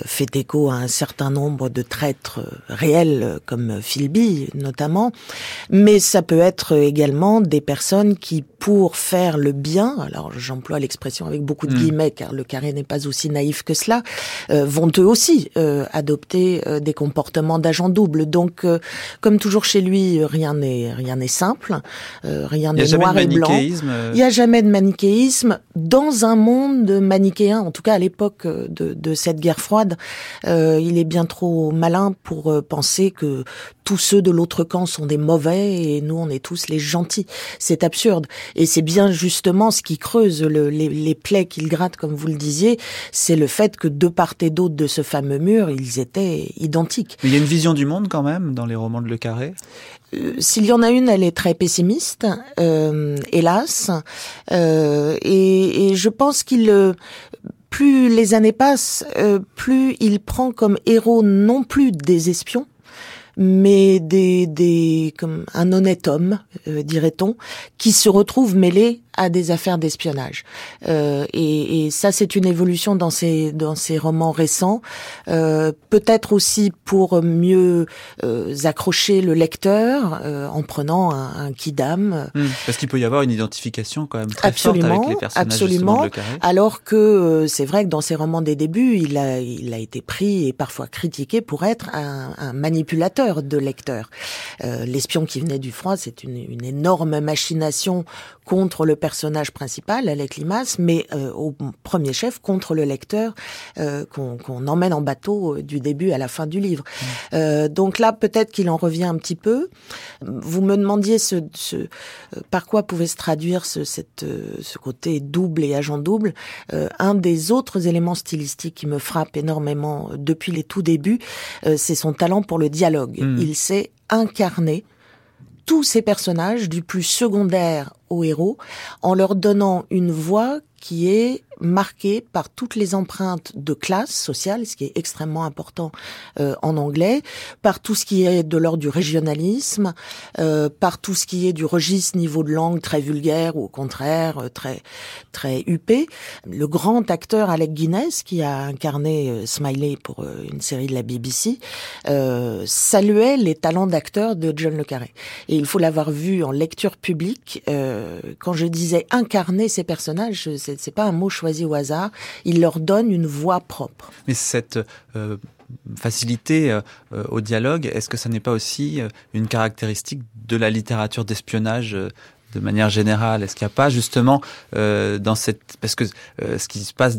fait écho à un certain nombre de traîtres réels, comme Philby notamment, mais ça peut être également des personnes qui, pour faire le bien, alors j'emploie l'expression avec beaucoup de mm. guillemets, car Le Carré n'est pas aussi naïf que cela, vont eux aussi adopter des comportements d'agent double. Donc, euh, comme toujours chez lui, rien n'est rien n'est simple, euh, rien n'est noir et blanc. Euh. Il n'y a jamais de manichéisme dans un monde manichéen. En tout cas, à l'époque de, de, cette guerre froide, il est bien trop malin pour penser que tous ceux de l'autre camp sont des mauvais et nous on est tous les gentils. C'est absurde. Et c'est bien justement ce qui creuse le, les, les, plaies qu'il gratte, comme vous le disiez, c'est le fait que de part et d'autre de ce fameux mur, ils étaient identiques. Mais il y a une vision du monde quand même dans les romans de Le Carré? Euh, S'il y en a une, elle est très pessimiste, euh, hélas. Euh, et, je pense qu'il plus les années passent, plus il prend comme héros non plus des espions, mais des, des comme un honnête homme, euh, dirait-on, qui se retrouve mêlé à des affaires d'espionnage. Euh, et, et, ça, c'est une évolution dans ces dans ces romans récents. Euh, Peut-être aussi pour mieux euh, accrocher le lecteur euh, en prenant un, un kidam. Mmh, parce qu'il peut y avoir une identification quand même très forte avec les personnages absolument. De alors que euh, c'est vrai que dans ses romans des débuts, il a il a été pris et parfois critiqué pour être un, un manipulateur de lecteurs. Euh, L'espion qui venait du froid, c'est une, une énorme machination contre le personnage principal, Alec Limas, mais euh, au premier chef contre le lecteur euh, qu'on emmène en bateau euh, du début à la fin du livre. Mmh. donc là, peut-être qu'il en revient un petit peu. Vous me demandiez ce, ce par quoi pouvait se traduire ce, cette, ce côté double et agent double. un des autres éléments stylistiques qui me frappe énormément depuis les tout débuts, c'est son talent pour le dialogue. Mmh. Il sait incarner tous ces personnages, du plus secondaire au héros, en leur donnant une voix qui est marqué par toutes les empreintes de classe sociale, ce qui est extrêmement important euh, en anglais, par tout ce qui est de l'ordre du régionalisme, euh, par tout ce qui est du registre niveau de langue très vulgaire ou au contraire euh, très très huppé. Le grand acteur Alec Guinness, qui a incarné Smiley pour une série de la BBC, saluait les talents d'acteur de John le Carré. Et il faut l'avoir vu en lecture publique. quand je disais incarner ces personnages, c'est pas un mot choisi au hasard, il leur donne une voix propre. Mais cette euh, facilité euh, au dialogue, est-ce que ça n'est pas aussi euh, une caractéristique de la littérature d'espionnage de manière générale Est-ce qu'il n'y a pas justement euh, dans cette parce que euh, ce qui se passe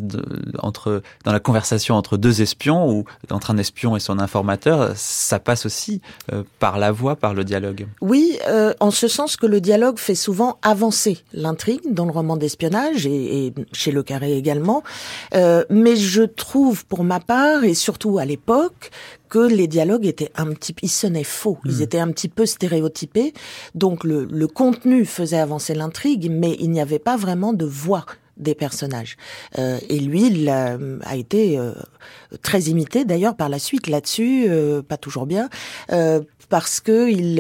entre dans la conversation entre deux espions ou entre un espion et son informateur, ça passe aussi euh, par la voix, par le dialogue? Oui, en ce sens que le dialogue fait souvent avancer l'intrigue dans le roman d'espionnage et, et, chez Le Carré également. mais je trouve pour ma part et surtout à l'époque que les dialogues étaient un petit, ils sonnaient faux, ils hmm. étaient un petit peu stéréotypés. Donc le, le contenu faisait avancer l'intrigue, mais il n'y avait pas vraiment de voix des personnages. Euh, et lui, il a, été euh, très imité d'ailleurs par la suite là-dessus, euh, pas toujours bien, euh, parce que il,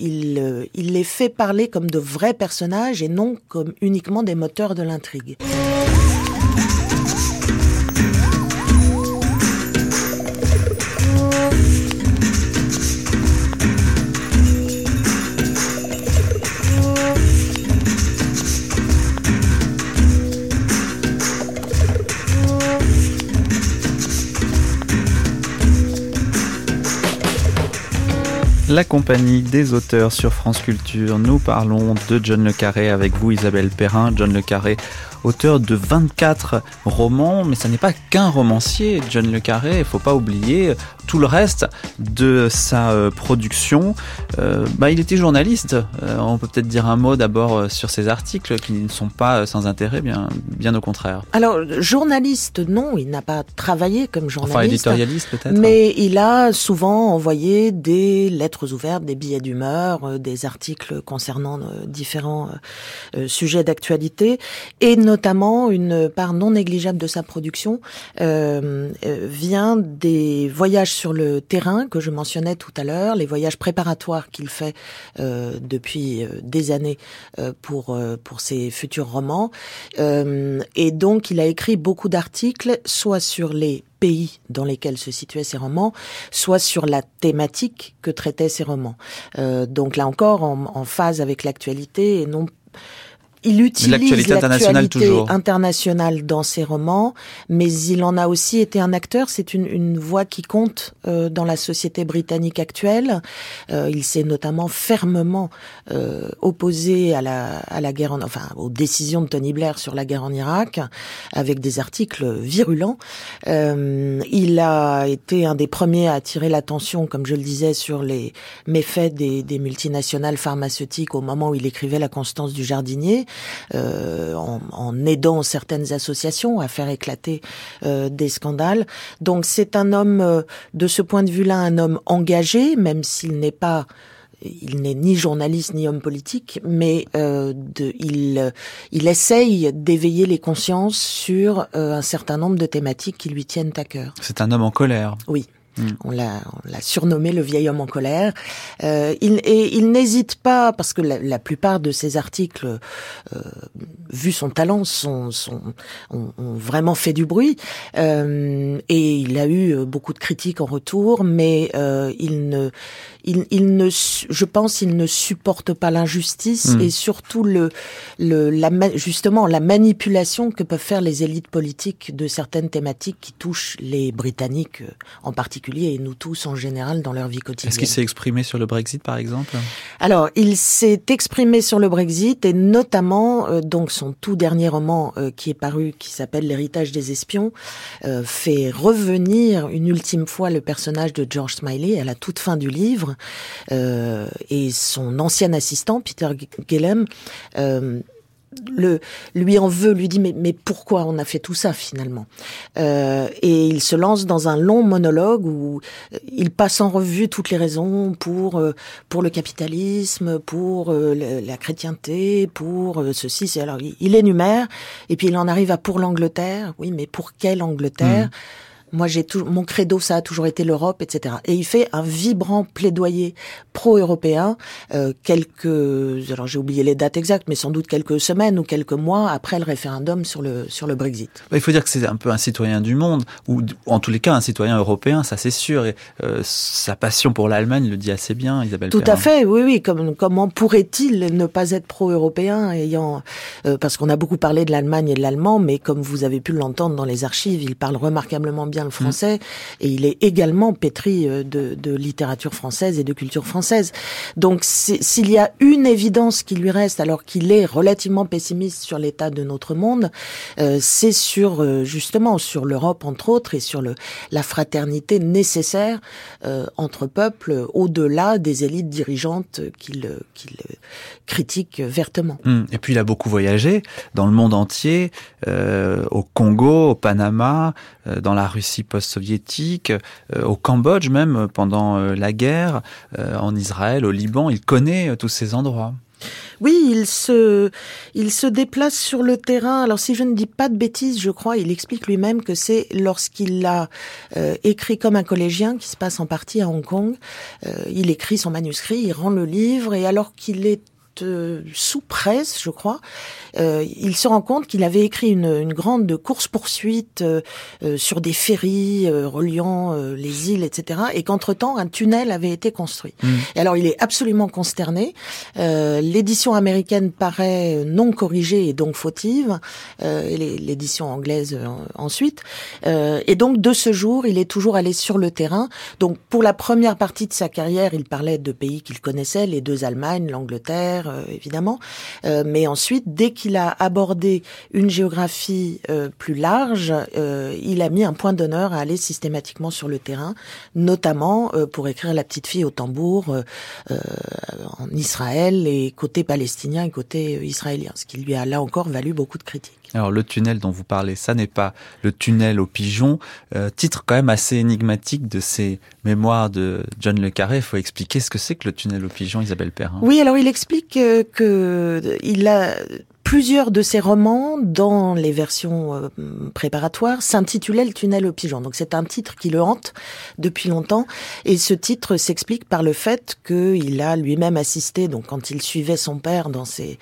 il, il les fait parler comme de vrais personnages et non comme uniquement des moteurs de l'intrigue. La compagnie des auteurs sur France Culture. Nous parlons de John Le Carré avec vous, Isabelle Perrin. John Le Carré, auteur de 24 romans, mais ça n'est pas qu'un romancier, John Le Carré. Il faut pas oublier tout le reste de sa euh, production. Euh, bah, il était journaliste. Euh, on peut peut-être dire un mot d'abord sur ses articles qui ne sont pas sans intérêt, bien, bien au contraire. Alors, journaliste, non, il n'a pas travaillé comme journaliste. Enfin, éditorialiste peut-être. Mais il a souvent envoyé des lettres ouvertes, des billets d'humeur, des articles concernant différents sujets d'actualité, et notamment une part non négligeable de sa production vient des voyages sur le terrain que je mentionnais tout à l'heure, les voyages préparatoires qu'il fait euh, depuis euh, des années euh, pour pour ses futurs romans. et donc, il a écrit beaucoup d'articles, soit sur les pays dans lesquels se situaient ces romans, soit sur la thématique que traitaient ces romans. donc là encore, en, en phase avec l'actualité et non il utilise l'actualité internationale, internationale dans ses romans, mais il en a aussi été un acteur. C'est une, une voix qui compte euh, dans la société britannique actuelle. Euh, il s'est notamment fermement euh, opposé à la, à la guerre, en, enfin aux décisions de Tony Blair sur la guerre en Irak, avec des articles virulents. Euh, il a été un des premiers à attirer l'attention, comme je le disais, sur les méfaits des, des multinationales pharmaceutiques au moment où il écrivait La Constance du jardinier. Euh, en, aidant certaines associations à faire éclater euh, des scandales. Donc c'est un homme, euh, de ce point de vue-là, un homme engagé, même s'il n'est pas il n'est ni journaliste ni homme politique, mais de, il, il essaye d'éveiller les consciences sur un certain nombre de thématiques qui lui tiennent à cœur. C'est un homme en colère. Oui. On l'a, surnommé le vieil homme en colère. Euh, il, et il n'hésite pas, parce que la, plupart de ses articles, euh, vu son talent, sont, sont ont, vraiment fait du bruit. Euh, et il a eu beaucoup de critiques en retour, mais euh, il ne, il, il, ne, je pense, il ne supporte pas l'injustice mm. et surtout le, le, la, justement la manipulation que peuvent faire les élites politiques de certaines thématiques qui touchent les Britanniques en particulier et nous tous en général dans leur vie quotidienne. Est-ce qu'il s'est exprimé sur le Brexit par exemple? Alors, il s'est exprimé sur le Brexit et notamment euh, donc son tout dernier roman euh, qui est paru, qui s'appelle L'héritage des espions, euh, fait revenir une ultime fois le personnage de George Smiley à la toute fin du livre et son ancien assistant Peter Gillum le, lui en veut, lui dit mais, mais pourquoi on a fait tout ça finalement? Euh, Et il se lance dans un long monologue où il passe en revue toutes les raisons pour euh, pour le capitalisme, pour euh, la chrétienté, pour euh, ceci. C'est alors il, énumère et puis il en arrive à pour l'Angleterre. Oui, mais pour quelle Angleterre? Mmh. Moi, j'ai tout, mon credo, ça a toujours été l'Europe, etc. Et il fait un vibrant plaidoyer pro-européen euh, quelques, alors j'ai oublié les dates exactes, mais sans doute quelques semaines ou quelques mois après le référendum sur le sur le Brexit. Il faut dire que c'est un peu un citoyen du monde, ou en tous les cas un citoyen européen, ça c'est sûr. Et euh, sa passion pour l'Allemagne le dit assez bien, Isabelle. Tout à fait, oui, oui. Comme, comment pourrait-il ne pas être pro-européen ayant, euh, parce qu'on a beaucoup parlé de l'Allemagne et de l'allemand, mais comme vous avez pu l'entendre dans les archives, il parle remarquablement bien français et il est également pétri euh, de, littérature française et de culture française. Donc s'il y a une évidence qui lui reste alors qu'il est relativement pessimiste sur l'état de notre monde, euh, c'est sur euh, justement sur l'Europe entre autres et sur le, la fraternité nécessaire entre peuples au-delà des élites dirigeantes qu'il qu'il critique vertement. Hum. Et puis il a beaucoup voyagé dans le monde entier, au Congo, au Panama, dans la Russie post-soviétique, euh, au Cambodge même pendant euh, la guerre, euh, en Israël, au Liban. Il connaît tous ces endroits. Oui, il se, il se déplace sur le terrain. Alors si je ne dis pas de bêtises, je crois, il explique lui-même que c'est lorsqu'il a écrit comme un collégien, qui se passe en partie à Hong Kong, il écrit son manuscrit, il rend le livre, et alors qu'il est sous presse, je crois, euh, il se rend compte qu'il avait écrit une, une grande course-poursuite euh, euh, sur des ferries reliant les îles, etc. Et qu'entre-temps, un tunnel avait été construit. Mmh. Et alors, il est absolument consterné. L'édition américaine paraît non corrigée et donc fautive, et l'édition anglaise ensuite. et donc, de ce jour, il est toujours allé sur le terrain. Donc, pour la première partie de sa carrière, il parlait de pays qu'il connaissait, les deux Allemagnes, l'Angleterre, évidemment. mais ensuite, dès qu'il il a abordé une géographie euh, plus large, euh, il a mis un point d'honneur à aller systématiquement sur le terrain, notamment euh, pour écrire La petite fille au tambour en Israël et côté palestinien et côté israélien, ce qui lui a là encore valu beaucoup de critiques. Alors le tunnel dont vous parlez, ça n'est pas le tunnel au pigeon, titre quand même assez énigmatique de ces mémoires de John Le Carré. Il faut expliquer ce que c'est que le tunnel au pigeon, Isabelle Perrin. Oui, alors il explique que il a Plusieurs de ses romans, dans les versions euh, préparatoires, s'intitulaient Le tunnel au pigeon. Donc c'est un titre qui le hante depuis longtemps. Et ce titre s'explique par le fait qu'il a lui-même assisté, donc quand il suivait son père dans ses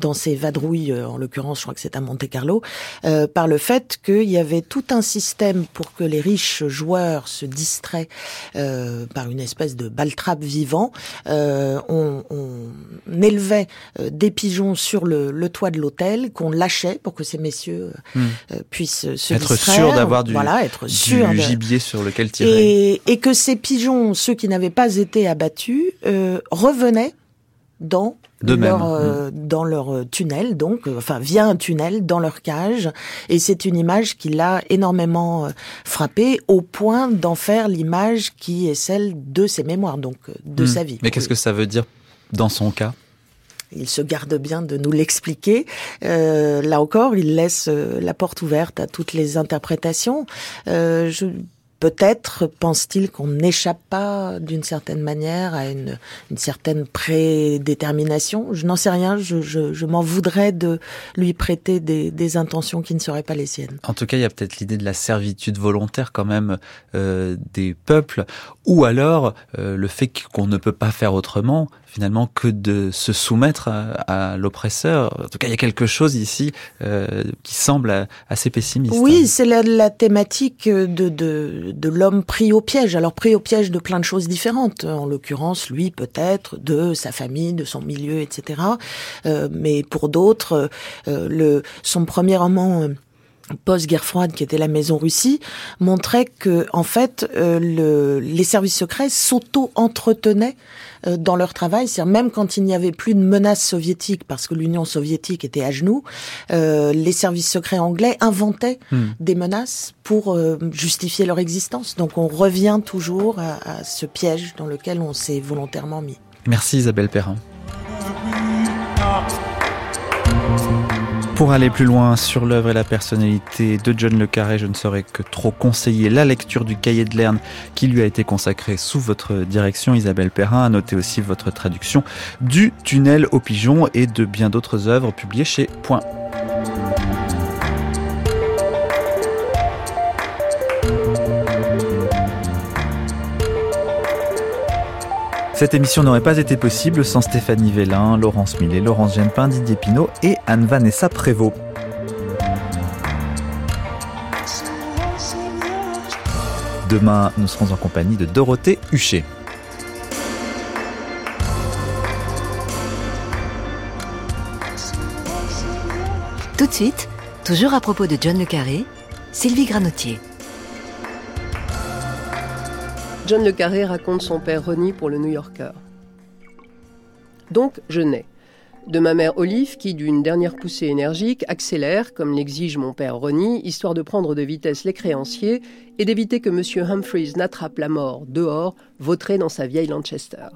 dans ses vadrouilles, euh, en l'occurrence, je crois que c'est à Monte Carlo, euh, par le fait qu'il y avait tout un système pour que les riches joueurs se distraient euh, par une espèce de baltrape vivant. Euh, on, on, élevait euh, des pigeons sur le, le toit de l'hôtel qu'on lâchait pour que ces messieurs hmm. puissent se être sûr d'avoir du, voilà, être sûr du gibier sur lequel tirer. Et, et que ces pigeons, ceux qui n'avaient pas été abattus, revenaient dans leur, euh, mm. dans leur euh, tunnel, donc, euh, enfin, via un tunnel dans leur cage. Et c'est une image qui l'a énormément frappé au point d'en faire l'image qui est celle de ses mémoires, donc de mm. sa vie. Mais qu'est-ce que ça veut dire dans son cas? Il se garde bien de nous l'expliquer. là encore, il laisse la porte ouverte à toutes les interprétations. je Peut-être pense-t-il qu'on n'échappe pas d'une certaine manière à une, une certaine prédétermination. Je n'en sais rien. Je, je, je m'en voudrais de lui prêter des, des, intentions qui ne seraient pas les siennes. En tout cas, il y a peut-être l'idée de la servitude volontaire quand même euh, des peuples, ou alors euh, le fait qu'on ne peut pas faire autrement finalement que de se soumettre à, l'oppresseur. En tout cas, il y a quelque chose ici euh, qui semble assez pessimiste. Oui, c'est la, la, thématique de, de, de l'homme pris au piège. Alors pris au piège de plein de choses différentes. En l'occurrence, lui peut-être de sa famille, de son milieu, etc. Euh, mais pour d'autres, euh, le son premier roman euh, post-guerre froide, qui était la Maison Russie, montrait que, en fait, euh, le, les services secrets s'auto-entretenaient euh, dans leur travail. C'est-à-dire même quand il n'y avait plus de menaces soviétiques, parce que l'Union soviétique était à genoux, euh, les services secrets anglais inventaient hmm. des menaces pour justifier leur existence. Donc on revient toujours à, à ce piège dans lequel on s'est volontairement mis. Merci Isabelle Perrin. Pour aller plus loin sur l'œuvre et la personnalité de John Le Carré, je ne saurais que trop conseiller la lecture du cahier de Lerne qui lui a été consacré sous votre direction, Isabelle Perrin. À noter aussi votre traduction du Tunnel aux pigeons et de bien d'autres œuvres publiées chez Point. Cette émission n'aurait pas été possible sans Stéphanie Vélin, Laurence Millet, Laurence Genepin, Didier Pinot et Anne-Vanessa Prévost. Demain, nous serons en compagnie de Dorothée Huchet. Tout de suite, toujours à propos de John Le Carré, Sylvie Granotier. John Le Carré raconte son père Ronnie pour le New Yorker. Donc, je nais. De ma mère Olive, qui, d'une dernière poussée énergique, accélère, comme l'exige mon père Ronnie, histoire de prendre de vitesse les créanciers et d'éviter que M. Humphreys n'attrape la mort dehors, vautré dans sa vieille Lanchester.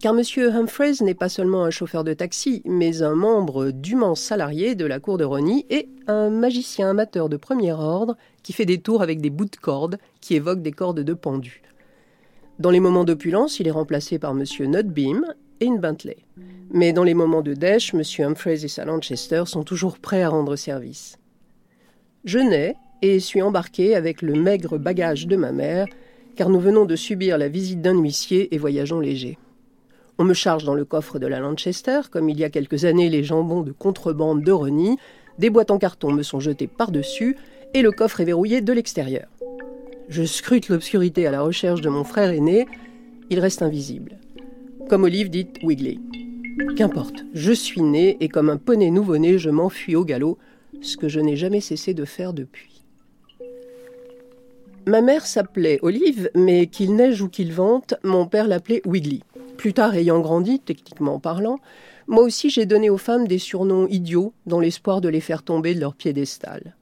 Car M. Humphreys n'est pas seulement un chauffeur de taxi, mais un membre dûment salarié de la cour de Ronnie et un magicien amateur de premier ordre qui fait des tours avec des bouts de cordes qui évoquent des cordes de pendu. Dans les moments d'opulence, il est remplacé par M. Nutbeam et une Bentley. Mais dans les moments de dèche, M. Humphreys et sa Lanchester sont toujours prêts à rendre service. Je nais et suis embarqué avec le maigre bagage de ma mère, car nous venons de subir la visite d'un huissier et voyageons léger. On me charge dans le coffre de la Lanchester, comme il y a quelques années les jambons de contrebande de Reni, des boîtes en carton me sont jetées par-dessus, et le coffre est verrouillé de l'extérieur. Je scrute l'obscurité à la recherche de mon frère aîné. Il reste invisible. Comme Olive dit Wiggly. Qu'importe, je suis né et comme un poney nouveau-né, je m'enfuis au galop, ce que je n'ai jamais cessé de faire depuis. Ma mère s'appelait Olive, mais qu'il neige ou qu'il vente, mon père l'appelait Wiggly. Plus tard, ayant grandi, techniquement parlant, moi aussi j'ai donné aux femmes des surnoms idiots dans l'espoir de les faire tomber de leur piédestal.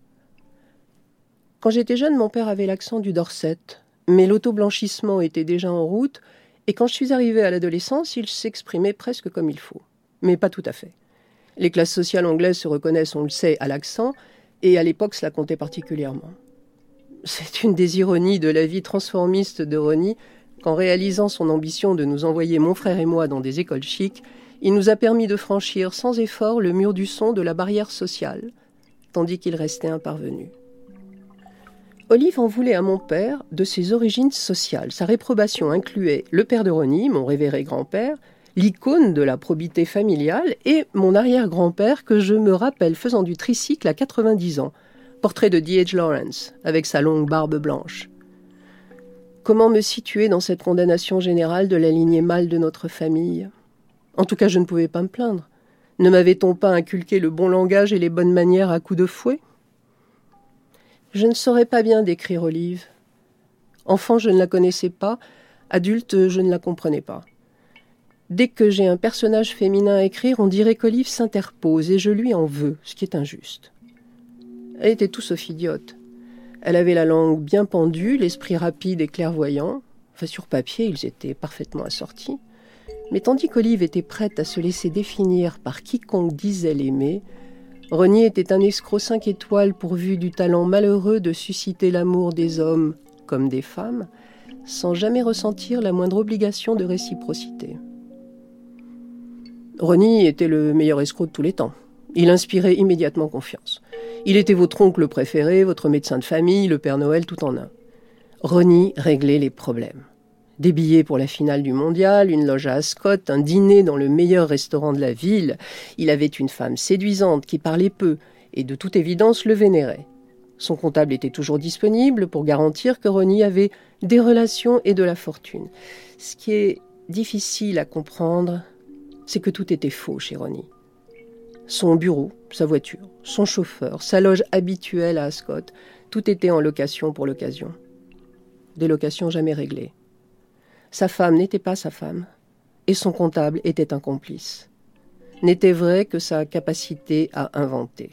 Quand j'étais jeune, mon père avait l'accent du Dorset, mais l'auto-blanchissement était déjà en route, et quand je suis arrivée à l'adolescence, il s'exprimait presque comme il faut. Mais pas tout à fait. Les classes sociales anglaises se reconnaissent, on le sait, à l'accent, et à l'époque cela comptait particulièrement. C'est une des ironies de la vie transformiste de Ronnie qu'en réalisant son ambition de nous envoyer mon frère et moi dans des écoles chics, il nous a permis de franchir sans effort le mur du son de la barrière sociale, tandis qu'il restait imparvenu. Olive en voulait à mon père de ses origines sociales. Sa réprobation incluait le père de Ronnie, mon révéré grand-père, l'icône de la probité familiale, et mon arrière-grand-père que je me rappelle faisant du tricycle à 90 ans, portrait de D.H. Lawrence, avec sa longue barbe blanche. Comment me situer dans cette condamnation générale de la lignée mâle de notre famille? En tout cas, je ne pouvais pas me plaindre. Ne m'avait-on pas inculqué le bon langage et les bonnes manières à coups de fouet? Je ne saurais pas bien décrire Olive. Enfant, je ne la connaissais pas, adulte, je ne la comprenais pas. Dès que j'ai un personnage féminin à écrire, on dirait qu'Olive s'interpose et je lui en veux, ce qui est injuste. Elle était tout sauf idiote. Elle avait la langue bien pendue, l'esprit rapide et clairvoyant. Enfin, sur papier, ils étaient parfaitement assortis. Mais tandis qu'Olive était prête à se laisser définir par quiconque disait l'aimer, Renier était un escroc cinq étoiles pourvu du talent malheureux de susciter l'amour des hommes comme des femmes, sans jamais ressentir la moindre obligation de réciprocité. Renier était le meilleur escroc de tous les temps. Il inspirait immédiatement confiance. Il était votre oncle préféré, votre médecin de famille, le Père Noël tout en un. Ronnie réglait les problèmes. Des billets pour la finale du mondial, une loge à Ascot, un dîner dans le meilleur restaurant de la ville. Il avait une femme séduisante qui parlait peu et de toute évidence le vénérait. Son comptable était toujours disponible pour garantir que Ronnie avait des relations et de la fortune. Ce qui est difficile à comprendre, c'est que tout était faux chez Ronnie. Son bureau, sa voiture, son chauffeur, sa loge habituelle à Ascot, tout était en location pour l'occasion. Des locations jamais réglées. Sa femme n'était pas sa femme, et son comptable était un complice. N'était vrai que sa capacité à inventer.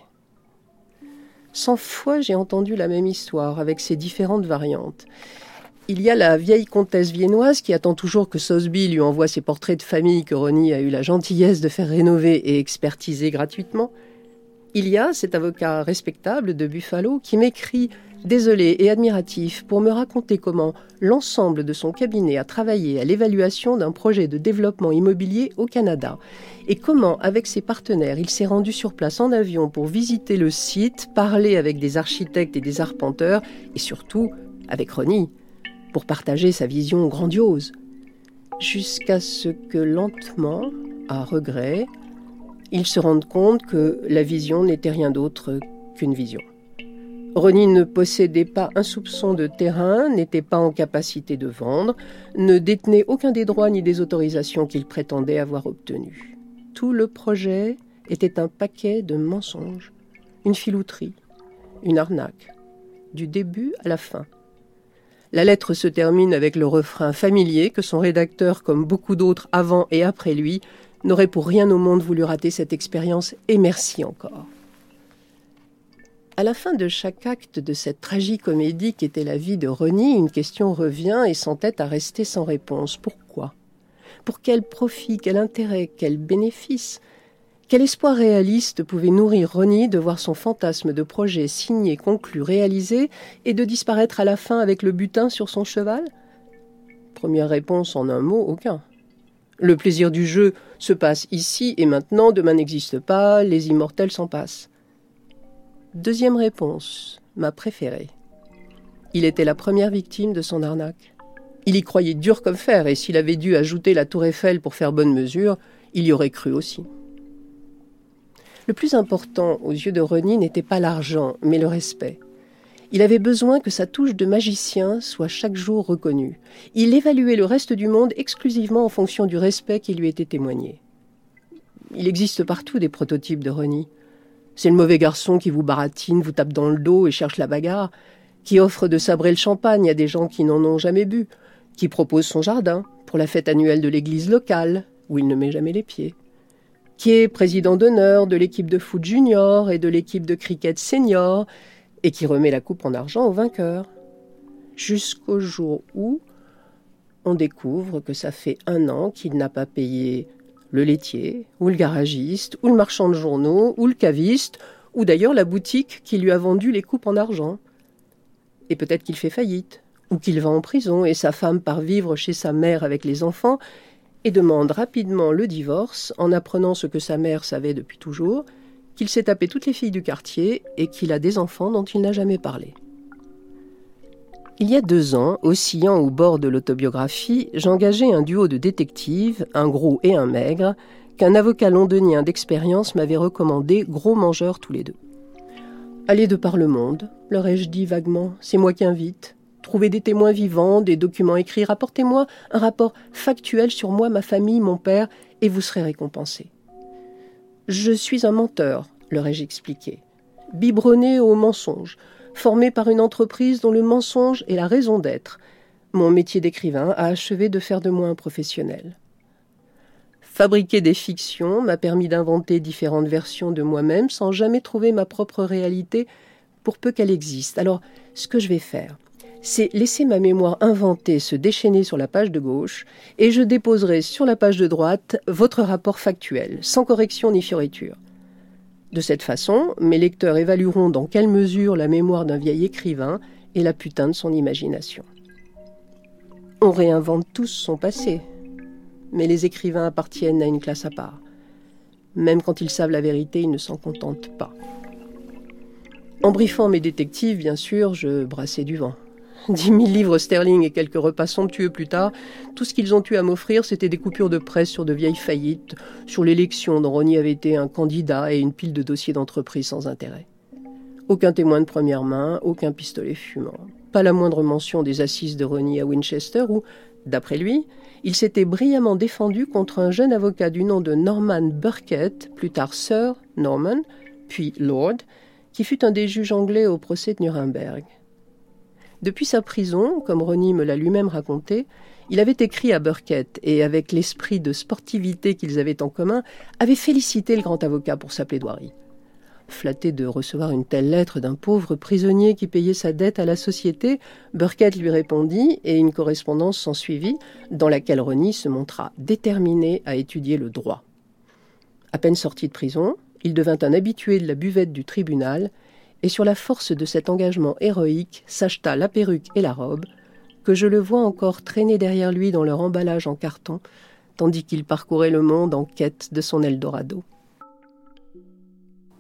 Cent fois j'ai entendu la même histoire avec ses différentes variantes. Il y a la vieille comtesse viennoise qui attend toujours que Sosby lui envoie ses portraits de famille que Ronnie a eu la gentillesse de faire rénover et expertiser gratuitement. Il y a cet avocat respectable de Buffalo qui m'écrit désolé et admiratif pour me raconter comment l'ensemble de son cabinet a travaillé à l'évaluation d'un projet de développement immobilier au Canada et comment, avec ses partenaires, il s'est rendu sur place en avion pour visiter le site, parler avec des architectes et des arpenteurs et surtout avec Ronnie pour partager sa vision grandiose. Jusqu'à ce que lentement, à regret, il se rende compte que la vision n'était rien d'autre qu'une vision. Ronnie ne possédait pas un soupçon de terrain, n'était pas en capacité de vendre, ne détenait aucun des droits ni des autorisations qu'il prétendait avoir obtenus. Tout le projet était un paquet de mensonges, une filouterie, une arnaque, du début à la fin. La lettre se termine avec le refrain familier que son rédacteur, comme beaucoup d'autres avant et après lui, n'aurait pour rien au monde voulu rater cette expérience et merci encore. À la fin de chaque acte de cette tragicomédie qu'était la vie de Ronnie, une question revient et s'entête à rester sans réponse. Pourquoi? Pour quel profit, quel intérêt, quel bénéfice? Quel espoir réaliste pouvait nourrir Ronnie de voir son fantasme de projet signé, conclu, réalisé et de disparaître à la fin avec le butin sur son cheval? Première réponse en un mot, aucun. Le plaisir du jeu se passe ici et maintenant, demain n'existe pas, les immortels s'en passent. Deuxième réponse, ma préférée. Il était la première victime de son arnaque. Il y croyait dur comme fer, et s'il avait dû ajouter la tour Eiffel pour faire bonne mesure, il y aurait cru aussi. Le plus important aux yeux de René n'était pas l'argent, mais le respect. Il avait besoin que sa touche de magicien soit chaque jour reconnue. Il évaluait le reste du monde exclusivement en fonction du respect qui lui était témoigné. Il existe partout des prototypes de René. C'est le mauvais garçon qui vous baratine, vous tape dans le dos et cherche la bagarre, qui offre de sabrer le champagne à des gens qui n'en ont jamais bu, qui propose son jardin pour la fête annuelle de l'église locale, où il ne met jamais les pieds, qui est président d'honneur de l'équipe de foot junior et de l'équipe de cricket senior, et qui remet la coupe en argent au vainqueur. Jusqu'au jour où on découvre que ça fait un an qu'il n'a pas payé le laitier, ou le garagiste, ou le marchand de journaux, ou le caviste, ou d'ailleurs la boutique qui lui a vendu les coupes en argent. Et peut-être qu'il fait faillite, ou qu'il va en prison, et sa femme part vivre chez sa mère avec les enfants, et demande rapidement le divorce en apprenant ce que sa mère savait depuis toujours, qu'il s'est tapé toutes les filles du quartier et qu'il a des enfants dont il n'a jamais parlé. Il y a deux ans, oscillant au bord de l'autobiographie, j'engageais un duo de détectives, un gros et un maigre, qu'un avocat londonien d'expérience m'avait recommandé, gros mangeurs tous les deux. Allez de par le monde, leur ai-je dit vaguement, c'est moi qui invite. Trouvez des témoins vivants, des documents écrits, rapportez-moi un rapport factuel sur moi, ma famille, mon père, et vous serez récompensé. Je suis un menteur, leur ai-je expliqué, biberonné au mensonge, formé par une entreprise dont le mensonge est la raison d'être. Mon métier d'écrivain a achevé de faire de moi un professionnel. Fabriquer des fictions m'a permis d'inventer différentes versions de moi-même sans jamais trouver ma propre réalité pour peu qu'elle existe. Alors, ce que je vais faire, c'est laisser ma mémoire inventée se déchaîner sur la page de gauche et je déposerai sur la page de droite votre rapport factuel, sans correction ni fioriture. De cette façon, mes lecteurs évalueront dans quelle mesure la mémoire d'un vieil écrivain est la putain de son imagination. On réinvente tous son passé, mais les écrivains appartiennent à une classe à part. Même quand ils savent la vérité, ils ne s'en contentent pas. En briefant mes détectives, bien sûr, je brassais du vent. Dix mille livres sterling et quelques repas somptueux plus tard, tout ce qu'ils ont eu à m'offrir, c'était des coupures de presse sur de vieilles faillites, sur l'élection dont Ronnie avait été un candidat et une pile de dossiers d'entreprise sans intérêt. Aucun témoin de première main, aucun pistolet fumant. Pas la moindre mention des assises de Ronnie à Winchester où, d'après lui, il s'était brillamment défendu contre un jeune avocat du nom de Norman Burkett, plus tard Sir Norman, puis Lord, qui fut un des juges anglais au procès de Nuremberg. Depuis sa prison, comme Ronnie me l'a lui-même raconté, il avait écrit à Burkett et, avec l'esprit de sportivité qu'ils avaient en commun, avait félicité le grand avocat pour sa plaidoirie. Flatté de recevoir une telle lettre d'un pauvre prisonnier qui payait sa dette à la société, Burkett lui répondit et une correspondance s'ensuivit, dans laquelle Ronnie se montra déterminé à étudier le droit. À peine sorti de prison, Il devint un habitué de la buvette du tribunal, et sur la force de cet engagement héroïque s'acheta la perruque et la robe, que je le vois encore traîner derrière lui dans leur emballage en carton, tandis qu'il parcourait le monde en quête de son Eldorado.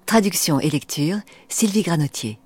Traduction et lecture, Sylvie Granotier.